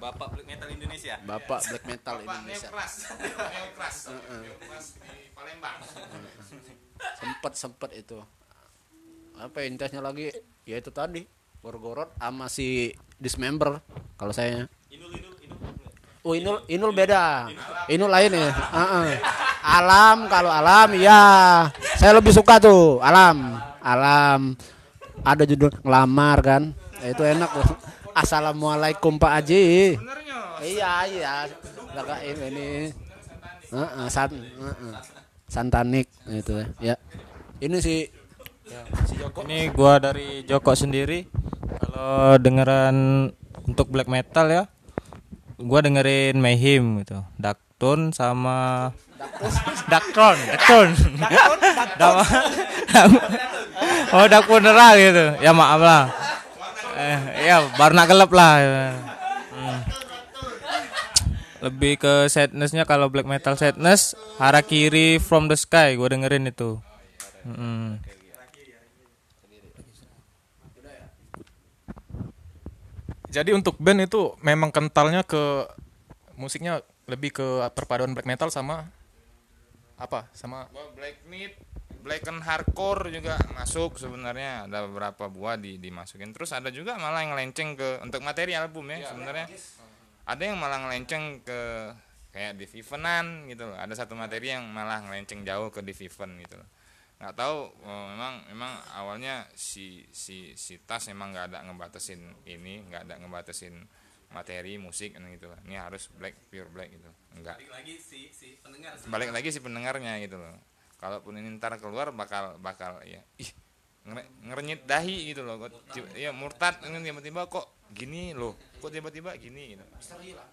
Speaker 3: Bapak Black Metal Indonesia.
Speaker 4: bapak black metal Indonesia.
Speaker 2: Neokras Neokras Neokras di Palembang.
Speaker 4: Sempet sempet itu. Apa ya, intensnya lagi? Ya itu tadi gorgorot sama si dismember kalau saya. Oh inul inul beda, inul. Lain ya. Heeh. Alam kalau alam ya, saya lebih suka tuh alam, alam. Ada judul ngelamar kan, Ya, itu enak tuh. Assalamualaikum Pak
Speaker 2: benernya
Speaker 4: Iya iya, lagain ini. Heeh, san, heeh. Santanik itu ya. Ini sih
Speaker 5: Ini gua dari Joko sendiri. Kalau dengeran untuk black metal ya, gua dengerin Mayhem gitu. Dakton sama Daktron. Dama. oh, Dakponera gitu. Ya maaf lah. Eh, ya baru nak gelap lah. Hmm. Lebih ke sadnessnya kalau black metal sadness, Harakiri from the Sky gua dengerin itu. Mm.
Speaker 1: Jadi untuk band itu memang kentalnya ke musiknya lebih ke perpaduan black metal sama apa? Sama
Speaker 2: black meat black and hardcore juga masuk sebenarnya. Ada beberapa buah di dimasukin. Terus ada juga malah yang lenceng ke untuk materi album ya sebenarnya. Ada yang malah ngelenceng ke kayak di Vivenan gitu loh. Ada satu materi yang malah ngelenceng jauh ke di Viven gitu loh. Nggak tahu oh, memang memang awalnya si si si tas emang nggak ada ngebatasin ini nggak ada ngebatasin materi musik gitu. Ini harus black pure black gitu. Enggak.
Speaker 3: Lagi si si pendengar
Speaker 2: balik lagi si pendengarnya gitu loh. Kalaupun ini ntar keluar bakal bakal ya ih ngere- ngerenyit dahi gitu loh. Tiba- ya murtad ini tiba-tiba kok gini loh. Kok tiba-tiba gini gitu. Nah, iya.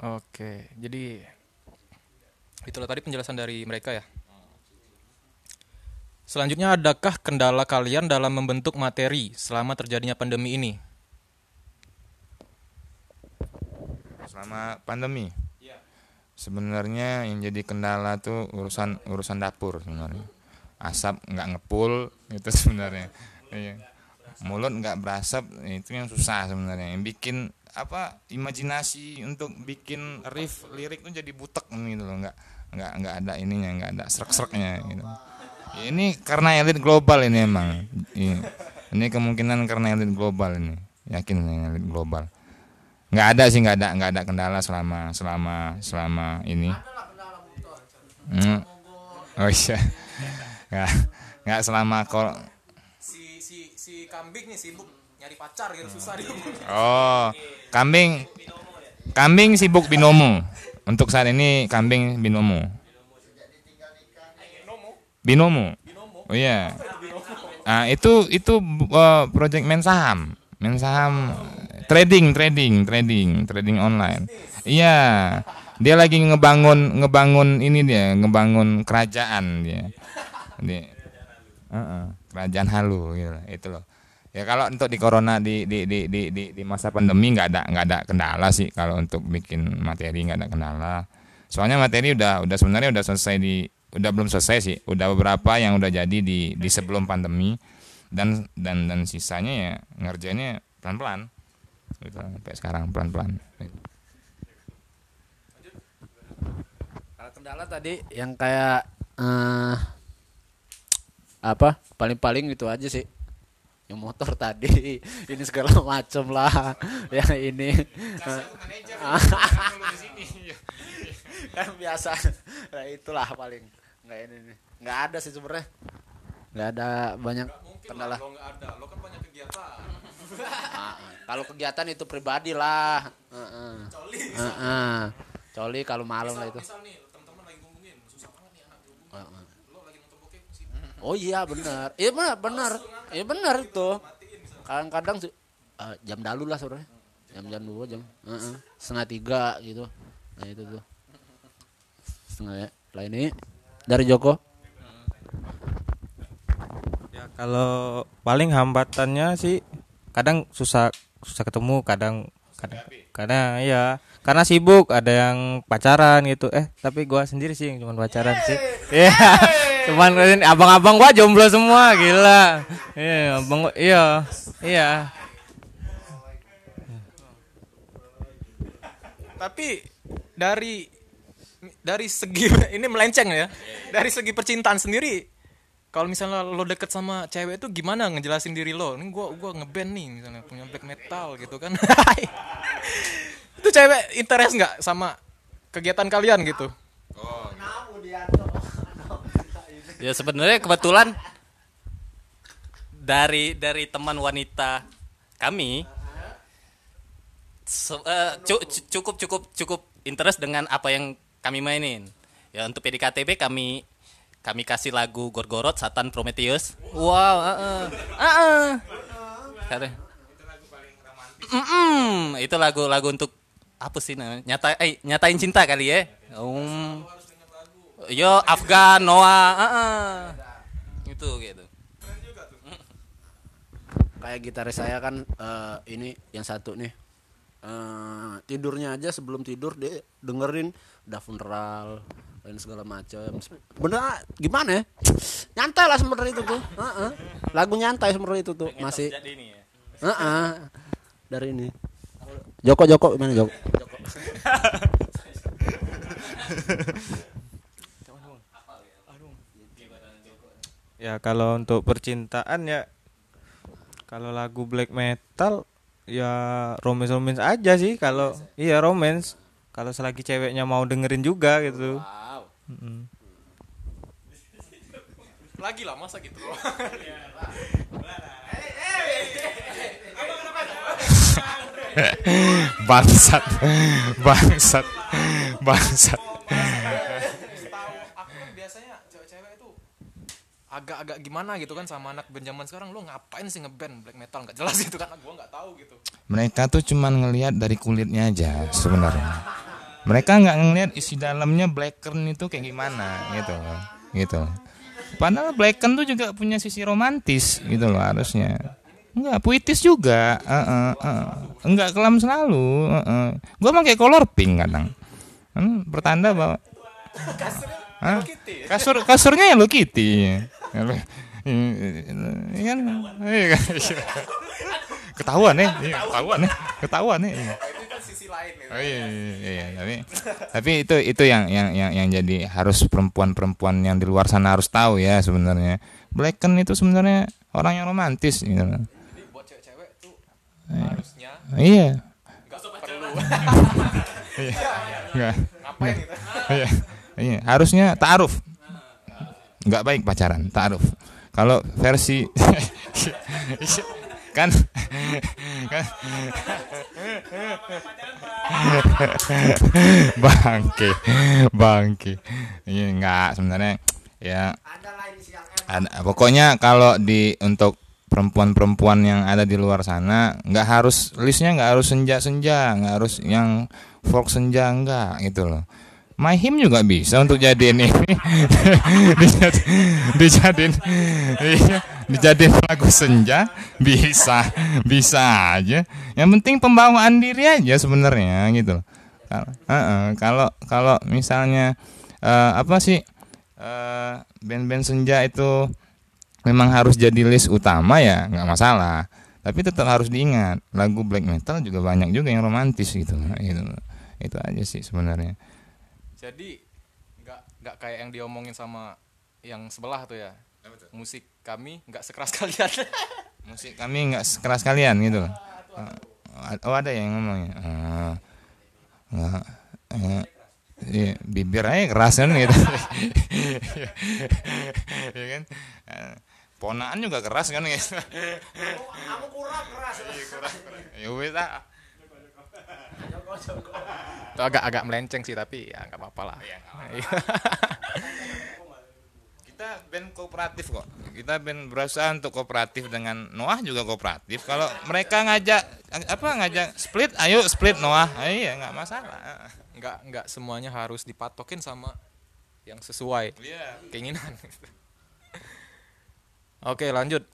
Speaker 1: Oke, jadi itulah tadi penjelasan dari mereka ya. Selanjutnya, adakah kendala kalian dalam membentuk materi selama terjadinya pandemi ini?
Speaker 2: selama pandemi? Sebenarnya yang jadi kendala tuh urusan urusan dapur sebenarnya. Asap nggak ngepul (laughs) itu sebenarnya. Iya. mulut nggak berasap itu yang susah sebenarnya. Yang bikin apa imajinasi untuk bikin riff lirik tuh jadi butek gitu loh. Nggak nggak nggak ada ininya nggak ada serak-seraknya gitu. Ya, ini karena elit global ini emang. Iya. ini kemungkinan karena elit global ini. Yakin saya elit global. Nggak ada sih nggak ada nggak ada kendala selama selama selama ini. Hmm. oh iya. Nggak nggak selama kol
Speaker 1: Si si si kambing nih sibuk nyari pacar gitu susah dia.
Speaker 2: oh kambing kambing sibuk binomo. Untuk saat ini kambing binomo binomo. Oh iya. Ah itu itu uh, project main saham. Main saham trading trading trading trading online. Iya. Dia lagi ngebangun ngebangun ini dia ngebangun kerajaan dia. Dia Heeh, kerajaan halu gitu. Itu loh. Ya kalau untuk di corona di di di di di, di masa pandemi nggak ada nggak ada kendala sih. Kalau untuk bikin materi nggak ada kendala. Soalnya materi udah udah sebenarnya udah selesai di udah belum selesai sih. Udah beberapa yang udah jadi di di sebelum pandemi. Dan dan dan sisanya ya ngerjainnya pelan-pelan. Gitu sampai sekarang pelan-pelan.
Speaker 4: Kalau kendala tadi yang kayak eh apa paling-paling itu aja sih. Yang motor tadi (laughs) ini segala macam lah. (laughs) Ya ini. (laughs) Kan biasa. Nah, itulah paling nggak ini nih nggak ada sih sebenarnya nggak ada banyak kendala
Speaker 1: lo nggak ada lo kan banyak kegiatan (laughs)
Speaker 4: Ah, kalau kegiatan itu pribadi lah Heeh. Heeh. coli kalau malam lah itu
Speaker 1: misal nih teman-teman lagi ngomongin susah banget nih anak dihubungin
Speaker 4: Heeh.
Speaker 1: lo lagi nonton bokep sih
Speaker 4: Oh iya benar. Iya benar benar. Iya benar itu. Kadang-kadang eh, jam dalu lah sore. Jam jam dua jam. Heeh. Setengah tiga gitu. Nah itu tuh. Setengah ya. Lah ini dari Joko.
Speaker 5: Ya kalau paling hambatannya sih kadang susah susah ketemu, kadang kadang kadang ya karena sibuk ada yang pacaran gitu. Eh tapi gua sendiri sih yang cuma pacaran sih. Iya cuman ini abang-abang gua jomblo semua gila. Iya abang gua- iya iya.
Speaker 1: Tapi dari dari segi (laughs) ini melenceng ya. Dari segi percintaan sendiri kalau misalnya lo deket sama cewek itu gimana ngejelasin diri lo? Ini gua gua ngeband nih misalnya punya black metal gitu kan. (laughs) Itu cewek interest nggak sama kegiatan kalian gitu?
Speaker 3: Ya sebenarnya kebetulan dari dari teman wanita kami se- cu- cu- cukup cukup cukup interest dengan apa yang kami mainin. Ya untuk PDKTB kami kami kasih lagu Gorgorot Satan Prometheus. Wow, heeh. Heeh. Karena- Mm-mm, itu lagu-lagu untuk apa sih namanya? Nyata eh nyatain cinta kali ya. Um, Yo Afgan Noah, heeh. Itu gitu.
Speaker 4: Kayak gitaris saya kan eh, ini yang satu nih. Eh, tidurnya aja sebelum tidur dia dengerin udah funeral dan segala macam. Bener gimana ya? Nyantai lah sebenarnya itu tuh. Heeh. Lagu nyantai sebenarnya itu tuh masih
Speaker 3: ya.
Speaker 4: Heeh. Dari ini. Joko Joko gimana Joko? Joko.
Speaker 5: ya kalau untuk percintaan ya kalau lagu black metal ya romance romance aja sih kalau iya romance. Kalau selagi ceweknya mau dengerin juga gitu. Mm-mm.
Speaker 1: lagi lah masa gitu? Loh
Speaker 2: bangsat. Bangsat. Bangsat
Speaker 1: tahu aku kan biasanya cewek-cewek itu agak-agak gimana gitu kan sama anak band zaman sekarang lo ngapain sih ngeband black metal nggak jelas (laughs) itu kan gua nggak tahu gitu
Speaker 2: mereka tuh cuman ngelihat dari kulitnya aja sebenarnya mereka nggak ngelihat isi dalamnya blackern itu kayak gimana gitu gitu padahal blackern tuh juga punya sisi romantis gitu loh harusnya Enggak, puitis juga. Heeh, heeh. Enggak kelam selalu. Heeh. Gua pakai color pink kadang. Hmm, pertanda bahwa Hah? Kasur kasurnya Hello Kitty. Hello- Iya? Iya? Ketahuan nih, iya, ketahuan nih, ketahuan nih. iya.
Speaker 1: itu kan sisi lain gitu
Speaker 2: Oh iya, iya, iya, tapi tapi itu itu yang yang yang yang jadi harus perempuan-perempuan yang di luar sana harus tahu ya sebenarnya. Blacken itu sebenarnya orang yang romantis gitu.
Speaker 1: jadi buat cewek-cewek tuh harusnya
Speaker 2: Iya.
Speaker 1: nggak perlu
Speaker 2: Iya. Enggak.
Speaker 1: ngapain gitu
Speaker 2: Iya. Iya, harusnya ta'aruf. Enggak baik pacaran, ta'aruf. Kalau versi (laughs) kan kan bangke bangke ini enggak sebenarnya ya ada, pokoknya kalau di untuk perempuan-perempuan yang ada di luar sana nggak harus listnya nggak harus senja-senja nggak harus yang folk senja enggak gitu loh My Him juga bisa untuk jadiin ini. (laughs) Dijad- dijadiin iya, dijadiin lagu senja bisa bisa aja. Yang penting pembawaan diri aja sebenarnya gitu kalau Heeh, kalau kalau misalnya eh, apa sih eh, band-band senja itu memang harus jadi list utama ya nggak masalah. Tapi tetap harus diingat lagu black metal juga banyak juga yang romantis gitu itu itu aja sih sebenarnya
Speaker 1: Jadi nggak nggak kayak yang diomongin sama yang sebelah tuh ya. Musik kami nggak sekeras (laughs) kalian.
Speaker 2: musik kami nggak sekeras kalian gitu oh ada yang ngomongnya Ah, nggak eh, iya, bibir aja keras kan gitu (laughs) ya kan Eh, ponaan juga keras kan gitu
Speaker 4: Aku kurang keras.
Speaker 2: ya wes ah.
Speaker 1: Itu agak agak melenceng sih tapi ya nggak apa-apa lah. Iya. (laughs)
Speaker 2: kita band kooperatif kok kita band berusaha untuk kooperatif dengan Noah juga kooperatif kalau mereka ngajak apa ngajak split ayo split Noah Ah, iya nggak masalah
Speaker 1: nggak nggak semuanya harus dipatokin sama yang sesuai
Speaker 2: Iya.
Speaker 1: keinginan. (laughs) Oke lanjut.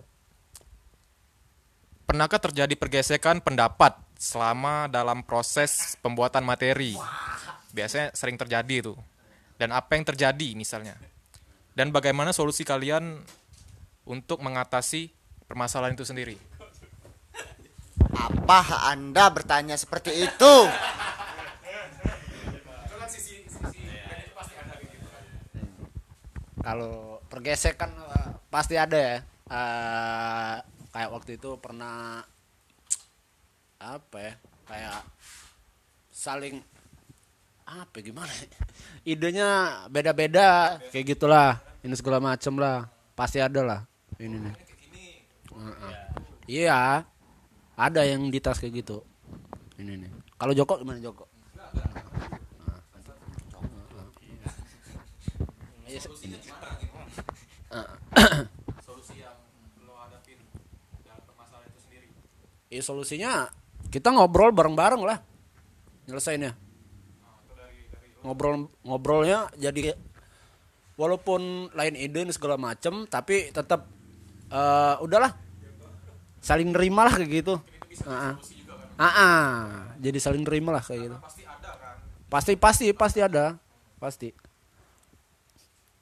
Speaker 1: Pernahkah terjadi pergesekan pendapat selama dalam proses pembuatan materi? Biasanya sering terjadi itu. Dan apa yang terjadi misalnya? Dan bagaimana solusi kalian untuk mengatasi permasalahan itu sendiri?
Speaker 6: Apa Anda bertanya seperti itu?
Speaker 4: Kalau pergesekan eh, pasti ada ya. Eh, kayak waktu itu pernah apa ya? Kayak saling apa ya, gimana? ya? Idenya beda-beda kayak gitulah. Ini segala macem lah. Pasti ada lah ini nih. Heeh. Iya. Ada yang di tas kayak gitu. Ini nih. Kalau Joko gimana Joko? Iya, ini. Ya solusinya kita ngobrol bareng-bareng lah nyelesainnya. Ngobrol ngobrolnya jadi walaupun lain ide segala macem tapi tetap eh, udahlah saling nerima lah kayak gitu. Ah, ah. Ah, jadi saling nerima lah kayak gitu. Pasti pasti pasti ada pasti.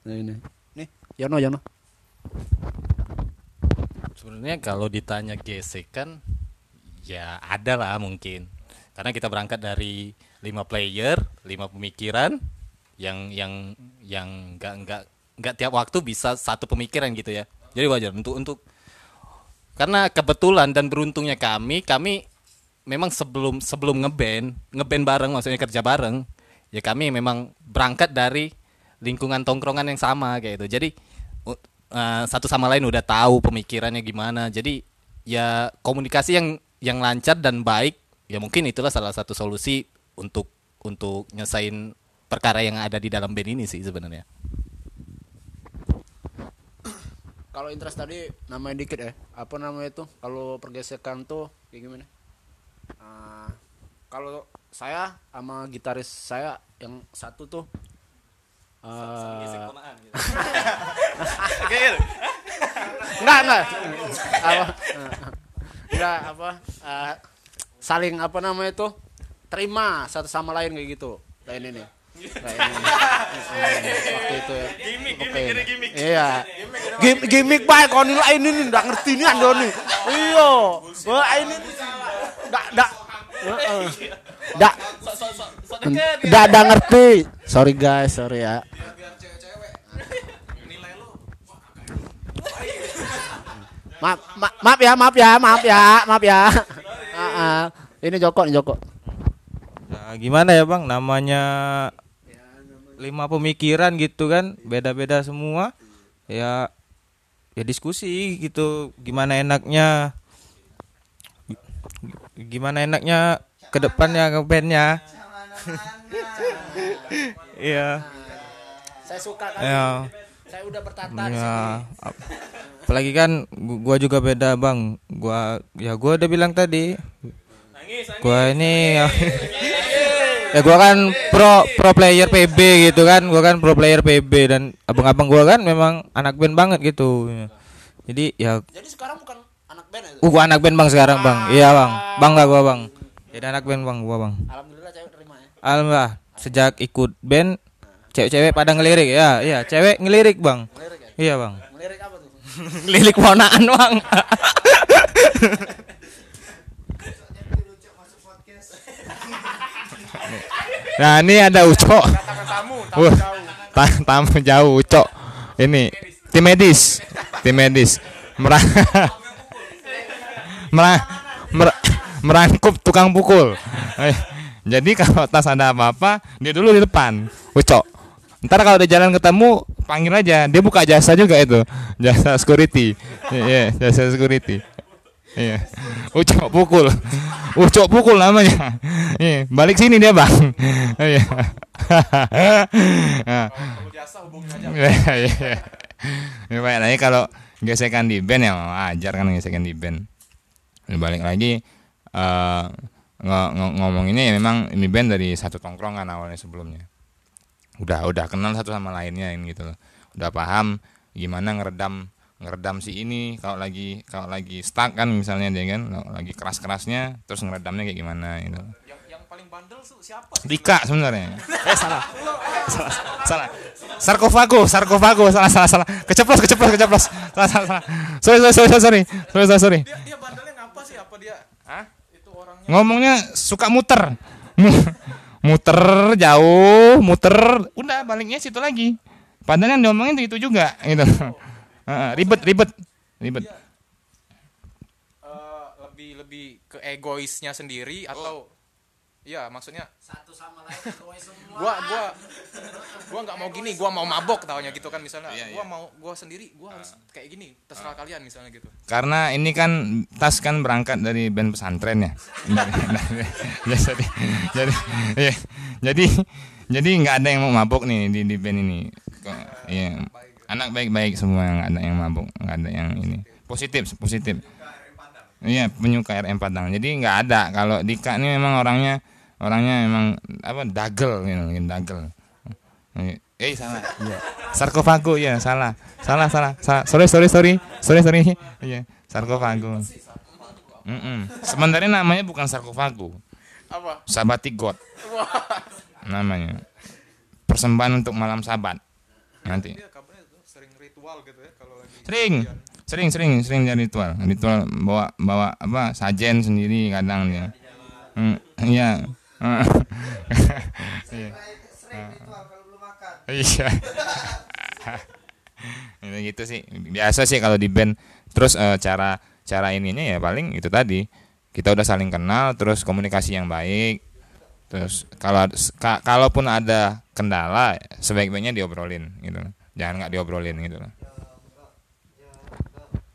Speaker 4: Nah ini nih Yono Yono.
Speaker 3: Sebenarnya kalau ditanya gesekan ya ada lah mungkin. Karena kita berangkat dari lima player, lima pemikiran yang yang yang nggak nggak nggak tiap waktu bisa satu pemikiran gitu ya. Jadi wajar untuk untuk karena kebetulan dan beruntungnya kami kami memang sebelum sebelum ngeband ngeband bareng maksudnya kerja bareng ya kami memang berangkat dari lingkungan tongkrongan yang sama kayak itu jadi u- eh, satu sama lain udah tahu pemikirannya gimana jadi ya komunikasi yang yang lancar dan baik ya mungkin itulah salah satu solusi untuk untuk nyesain perkara yang ada di dalam band ini sih sebenarnya
Speaker 4: Kalau interest tadi namanya dikit ya. Apa namanya itu? Kalau pergesekan tuh kayak gimana? Ah, kalau saya sama gitaris saya yang satu tuh eh, (laughs) enggak enggak apa (laughs) enggak apa eh, saling apa namanya itu terima satu sama lain kayak gitu. Kayak ini. Ini. Hmm, waktu itu ya. Gimmick gimmick iya. Gim- gimmick. Baik. Kau nilai ini nih nggak ngerti nih ando nih. Iya. Wah ini. Nggak nggak. Heeh. nggak. Nggak nggak ngerti. Sorry guys. Sorry ya maaf ma- maaf ya maaf ya maaf ya maaf ya. (laughs) Ah, ah. ini Joko nih Joko.
Speaker 5: Nah, gimana ya bang? Namanya lima pemikiran gitu kan beda-beda semua. Ya ya diskusi gitu gimana enaknya gimana enaknya ke depannya ke bandnya. (laughs) Iya.
Speaker 4: Saya suka kan
Speaker 5: ya
Speaker 4: saya udah bertata di
Speaker 5: ya ap- apalagi kan gu- gua juga beda bang. Gua ya gua udah bilang tadi. Gua ini ya, ya gua kan pro pro player PB gitu kan. Gua kan pro player PB dan abang-abang gua kan memang anak band banget gitu. Jadi ya
Speaker 4: Jadi sekarang bukan anak band itu.
Speaker 5: uh, gua anak band bang sekarang bang. Iya bang. Bangga gua bang. Jadi anak band bang gua bang.
Speaker 4: Alhamdulillah cewek terima ya.
Speaker 5: alhamdulillah. Sejak ikut band cewek-cewek pada ngelirik ya iya cewek ngelirik bang
Speaker 4: Ngelirik ya.
Speaker 5: iya bang
Speaker 4: Ngelirik apa tuh? (laughs)
Speaker 5: lilik ponaan bang (laughs)
Speaker 2: Nah ini ada Ucok. Wah, ta- tamu jauh Ucok. Ini tim medis, tim medis. Merang, (laughs) merang, mer- merangkup tukang pukul. Eh, Jadi kalau tas ada apa-apa, dia dulu di depan, Ucok. Ntar kalau di jalan ketemu, panggil aja. Dia buka jasa juga itu, jasa security. Iya, jasa security. Iya. Ucok pukul. Ucok pukul namanya. Iya, balik sini dia, Bang. Iya. (laughs) Nah. Iya, iya. Ya, baik, nanti kalau gesekan di band ya ajar kan gesekan di band. Balik lagi eh ngo- ngo- ngomonginnya ya memang ini band dari satu tongkrongan awalnya sebelumnya. Udah udah kenal satu sama lainnya ini gitu loh. Udah paham gimana ngeredam ngeredam si ini kalau lagi kalau lagi stuck kan misalnya dia kan lagi keras-kerasnya terus ngeredamnya kayak gimana gitu.
Speaker 1: Yang yang paling bandel tuh siapa?
Speaker 2: Dika sebenarnya. (laughs) Eh salah. salah. Salah. Sarkofago, sarkofago, salah salah salah. Keceplos, keceplos, keceplos. Salah salah salah. Sorry sorry sorry sorry. Sorry sorry. sorry.
Speaker 1: Dia dia bandelnya ngapa sih? Apa dia?
Speaker 2: Hah?
Speaker 1: Itu orangnya
Speaker 2: Ngomongnya suka muter. (laughs) Mu- muter jauh, muter, udah baliknya situ lagi. Padahal yang diomongin itu juga gitu. (laughs) Heeh, ribet ribet ribet.
Speaker 1: eh, lebih lebih ke egoisnya sendiri atau Iya, maksudnya
Speaker 4: Satu sama lain egois semua.
Speaker 1: Gua gua gua nggak mau gini, gua mau mabok taunya gitu kan misalnya.
Speaker 2: Iya,
Speaker 1: gua
Speaker 2: iya.
Speaker 1: mau gua sendiri, gua harus kayak gini, terserah kalian misalnya gitu.
Speaker 2: Karena ini kan tas kan berangkat dari band pesantren ya. Ya, jadi jadi iya. jadi jadi nggak ada yang mau mabuk nih di di band ini. Iya. Anak baik-baik semua nggak ada yang mabuk, nggak ada yang ini. Positif, positif. Iya, penyuka RM Padang. Jadi nggak ada. Kalau Dika ini memang orangnya orangnya memang apa dagel gitu, dagel. Eh salah. Iya. Sarkofago ya, salah. Salah, salah. salah. Sorry, sorry, sorry. Sorry, sorry. Iya, sarkofago. Mm Sebenarnya namanya bukan sarkofago.
Speaker 1: Apa?
Speaker 2: Sabati God. Namanya. Persembahan untuk malam sabat. Nanti.
Speaker 1: Sering ritual gitu ya kalau lagi
Speaker 2: Sering. Sering, sering, sering jadi ritual. Ritual bawa bawa apa? Sajen sendiri kadang dia. Hmm, iya. (laughs) Iya. Iya. Itu (laughs) gitu sih. Biasa sih kalau di band. Terus eh, cara cara ininya ya paling itu tadi. Kita udah saling kenal, terus komunikasi yang baik. Terus kalau ka- kalaupun ada kendala, sebaik-baiknya diobrolin gitu. Jangan nggak diobrolin gitu.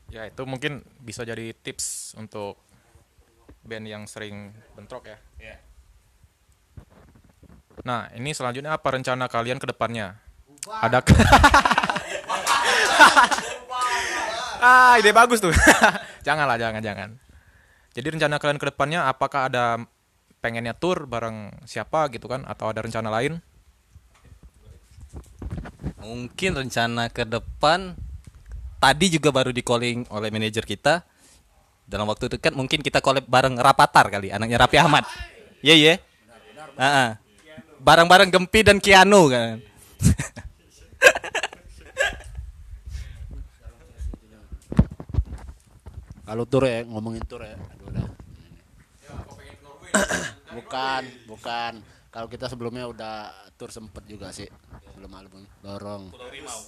Speaker 1: Ya itu mungkin bisa jadi tips untuk band yang sering bentrok ya. Nah ini selanjutnya apa rencana kalian ke depannya? Ada ke- (laughs) ah ide bagus tuh. (laughs) janganlah jangan jangan. Jadi rencana kalian ke depannya apakah ada pengennya tour bareng siapa gitu kan atau ada rencana lain?
Speaker 3: Mungkin rencana ke depan tadi juga baru di calling oleh manajer kita. Dalam waktu dekat mungkin kita collab bareng Rapatar kali, anaknya Rapi Ahmad. Iya iya. Heeh. Bareng-bareng Gempi dan Kiano kan.
Speaker 4: Kalau tur ya ngomongin tur ya. Aduh, udah. bukan, bukan. Kalau kita sebelumnya udah tur sempet juga sih sebelum album lorong.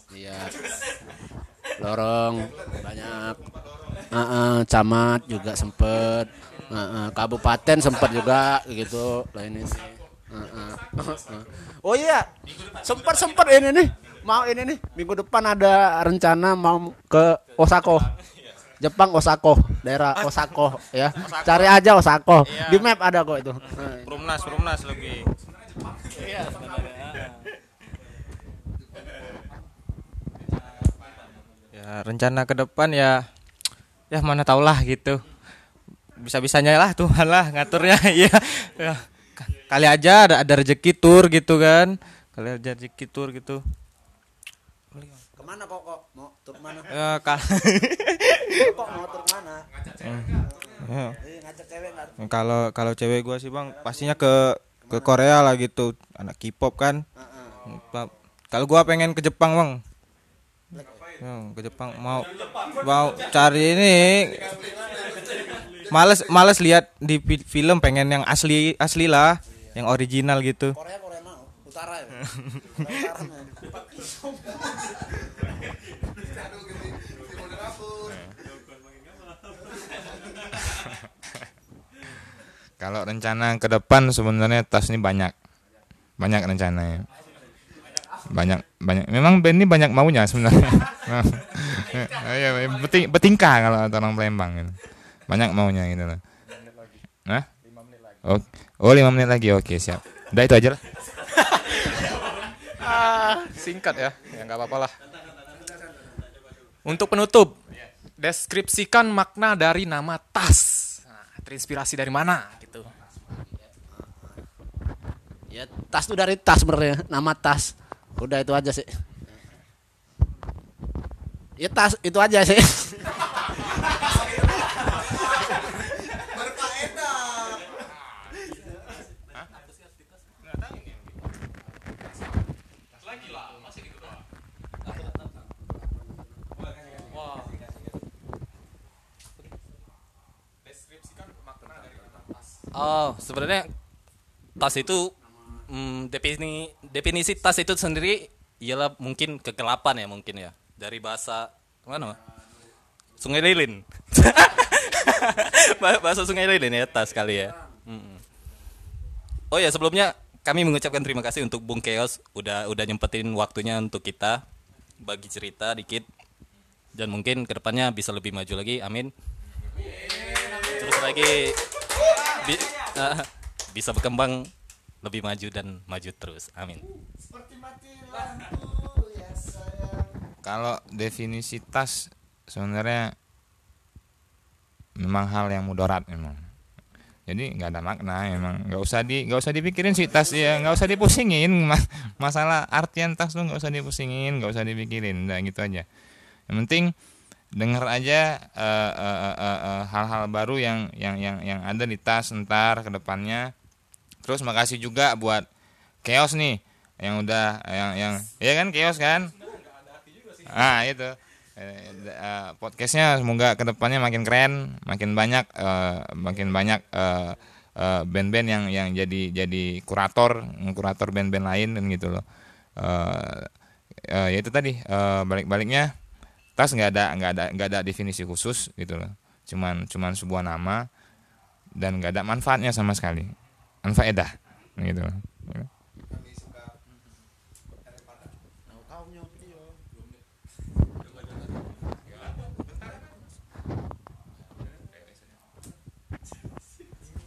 Speaker 4: Iya. Lorong banyak. Heeh, camat juga sempet. Heeh, kabupaten sempet juga gitu. Ini sih. Oh iya, sempat sempat ini nih. Mau ini nih minggu depan ada rencana mau ke Osaka. Jepang Osaka, daerah Osaka ya. Cari aja Osaka. Di map ada kok itu. Nah,
Speaker 5: Perumnas, perumnas lebih. Ya rencana ke depan ya, ya mana tau lah gitu. Bisa-bisanya lah Tuhan (laughs) lah ngaturnya. ya, ya. Kali aja ada ada rezeki tur gitu kan. Kali aja rezeki tur gitu.
Speaker 4: Ke mana kok kok? Mau tur mana?
Speaker 5: Ya kal
Speaker 4: Kok mau tur mana?
Speaker 5: Ya.
Speaker 4: Eh, ngajak cewek nggak?
Speaker 5: Kalau kalau cewek gua sih bang pastinya ke ke Korea lah gitu anak K-pop kan. Kalau gua pengen ke Jepang bang. Ya, ke Jepang mau mau cari ini males males lihat di fi- film pengen yang asli asli lah yang original gitu
Speaker 4: Korea Korea mau utara ya.
Speaker 2: Kalau rencana ke depan sebenarnya tas ini banyak. Banyak rencananya. Banyak banyak. Memang band ini banyak maunya sebenarnya. (laughs) Iya, beting, betingkah kalau orang Palembang gitu. Banyak maunya gitu loh. Hah? Oh, oh 5 menit lagi. Oke, siap. Udah itu aja lah.
Speaker 1: Singkat ya, ya nggak apa-apa lah. Untuk penutup, deskripsikan makna dari nama tas. Nah, terinspirasi dari mana gitu.
Speaker 4: Ya tas tuh dari tas sebenarnya, nama tas. Udah itu aja sih. Ya tas itu aja sih. (laughs)
Speaker 3: Oh, sebenarnya tas itu mm, definisi definisi tas itu sendiri ialah mungkin kegelapan ya mungkin ya dari bahasa mana? Sungai Lilin. (laughs) Bah- bahasa Sungai Lilin ya tas kali ya. Mm-mm. Oh ya sebelumnya kami mengucapkan terima kasih untuk Bung Keos udah udah nyempetin waktunya untuk kita bagi cerita dikit dan mungkin ke depannya bisa lebih maju lagi. Amin. Terus lagi bi- ah, bisa berkembang lebih maju dan maju terus. Amin.
Speaker 2: Kalau definisi tas sebenarnya memang hal yang mudarat memang. Jadi nggak ada makna emang nggak usah di nggak usah dipikirin sih tas ya nggak usah dipusingin (laughs) Mas- masalah artian tas tuh nggak usah dipusingin nggak usah dipikirin udah gitu aja. Yang penting dengar aja eh, eh, eh, hal-hal baru yang yang yang yang ada di tas ntar ke depannya. Terus makasih juga buat Chaos nih yang udah yang yang ya kan Chaos kan? Ah itu. Eh, eh, podcastnya semoga ke depannya makin keren makin banyak eh, makin banyak band-band yang yang jadi jadi kurator kurator band-band lain dan gitu loh. Ya itu tadi balik-baliknya tas nggak ada nggak ada nggak ada definisi khusus gitu loh cuman cuman sebuah nama dan nggak ada manfaatnya sama sekali manfaedah gitu loh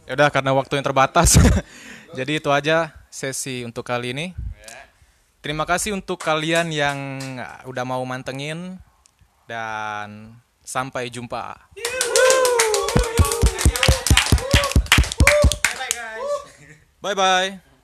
Speaker 1: Ya udah karena waktu yang terbatas. (laughs) Jadi itu aja sesi untuk kali ini. Terima kasih untuk kalian yang udah mau mantengin dan sampai jumpa. Bye bye.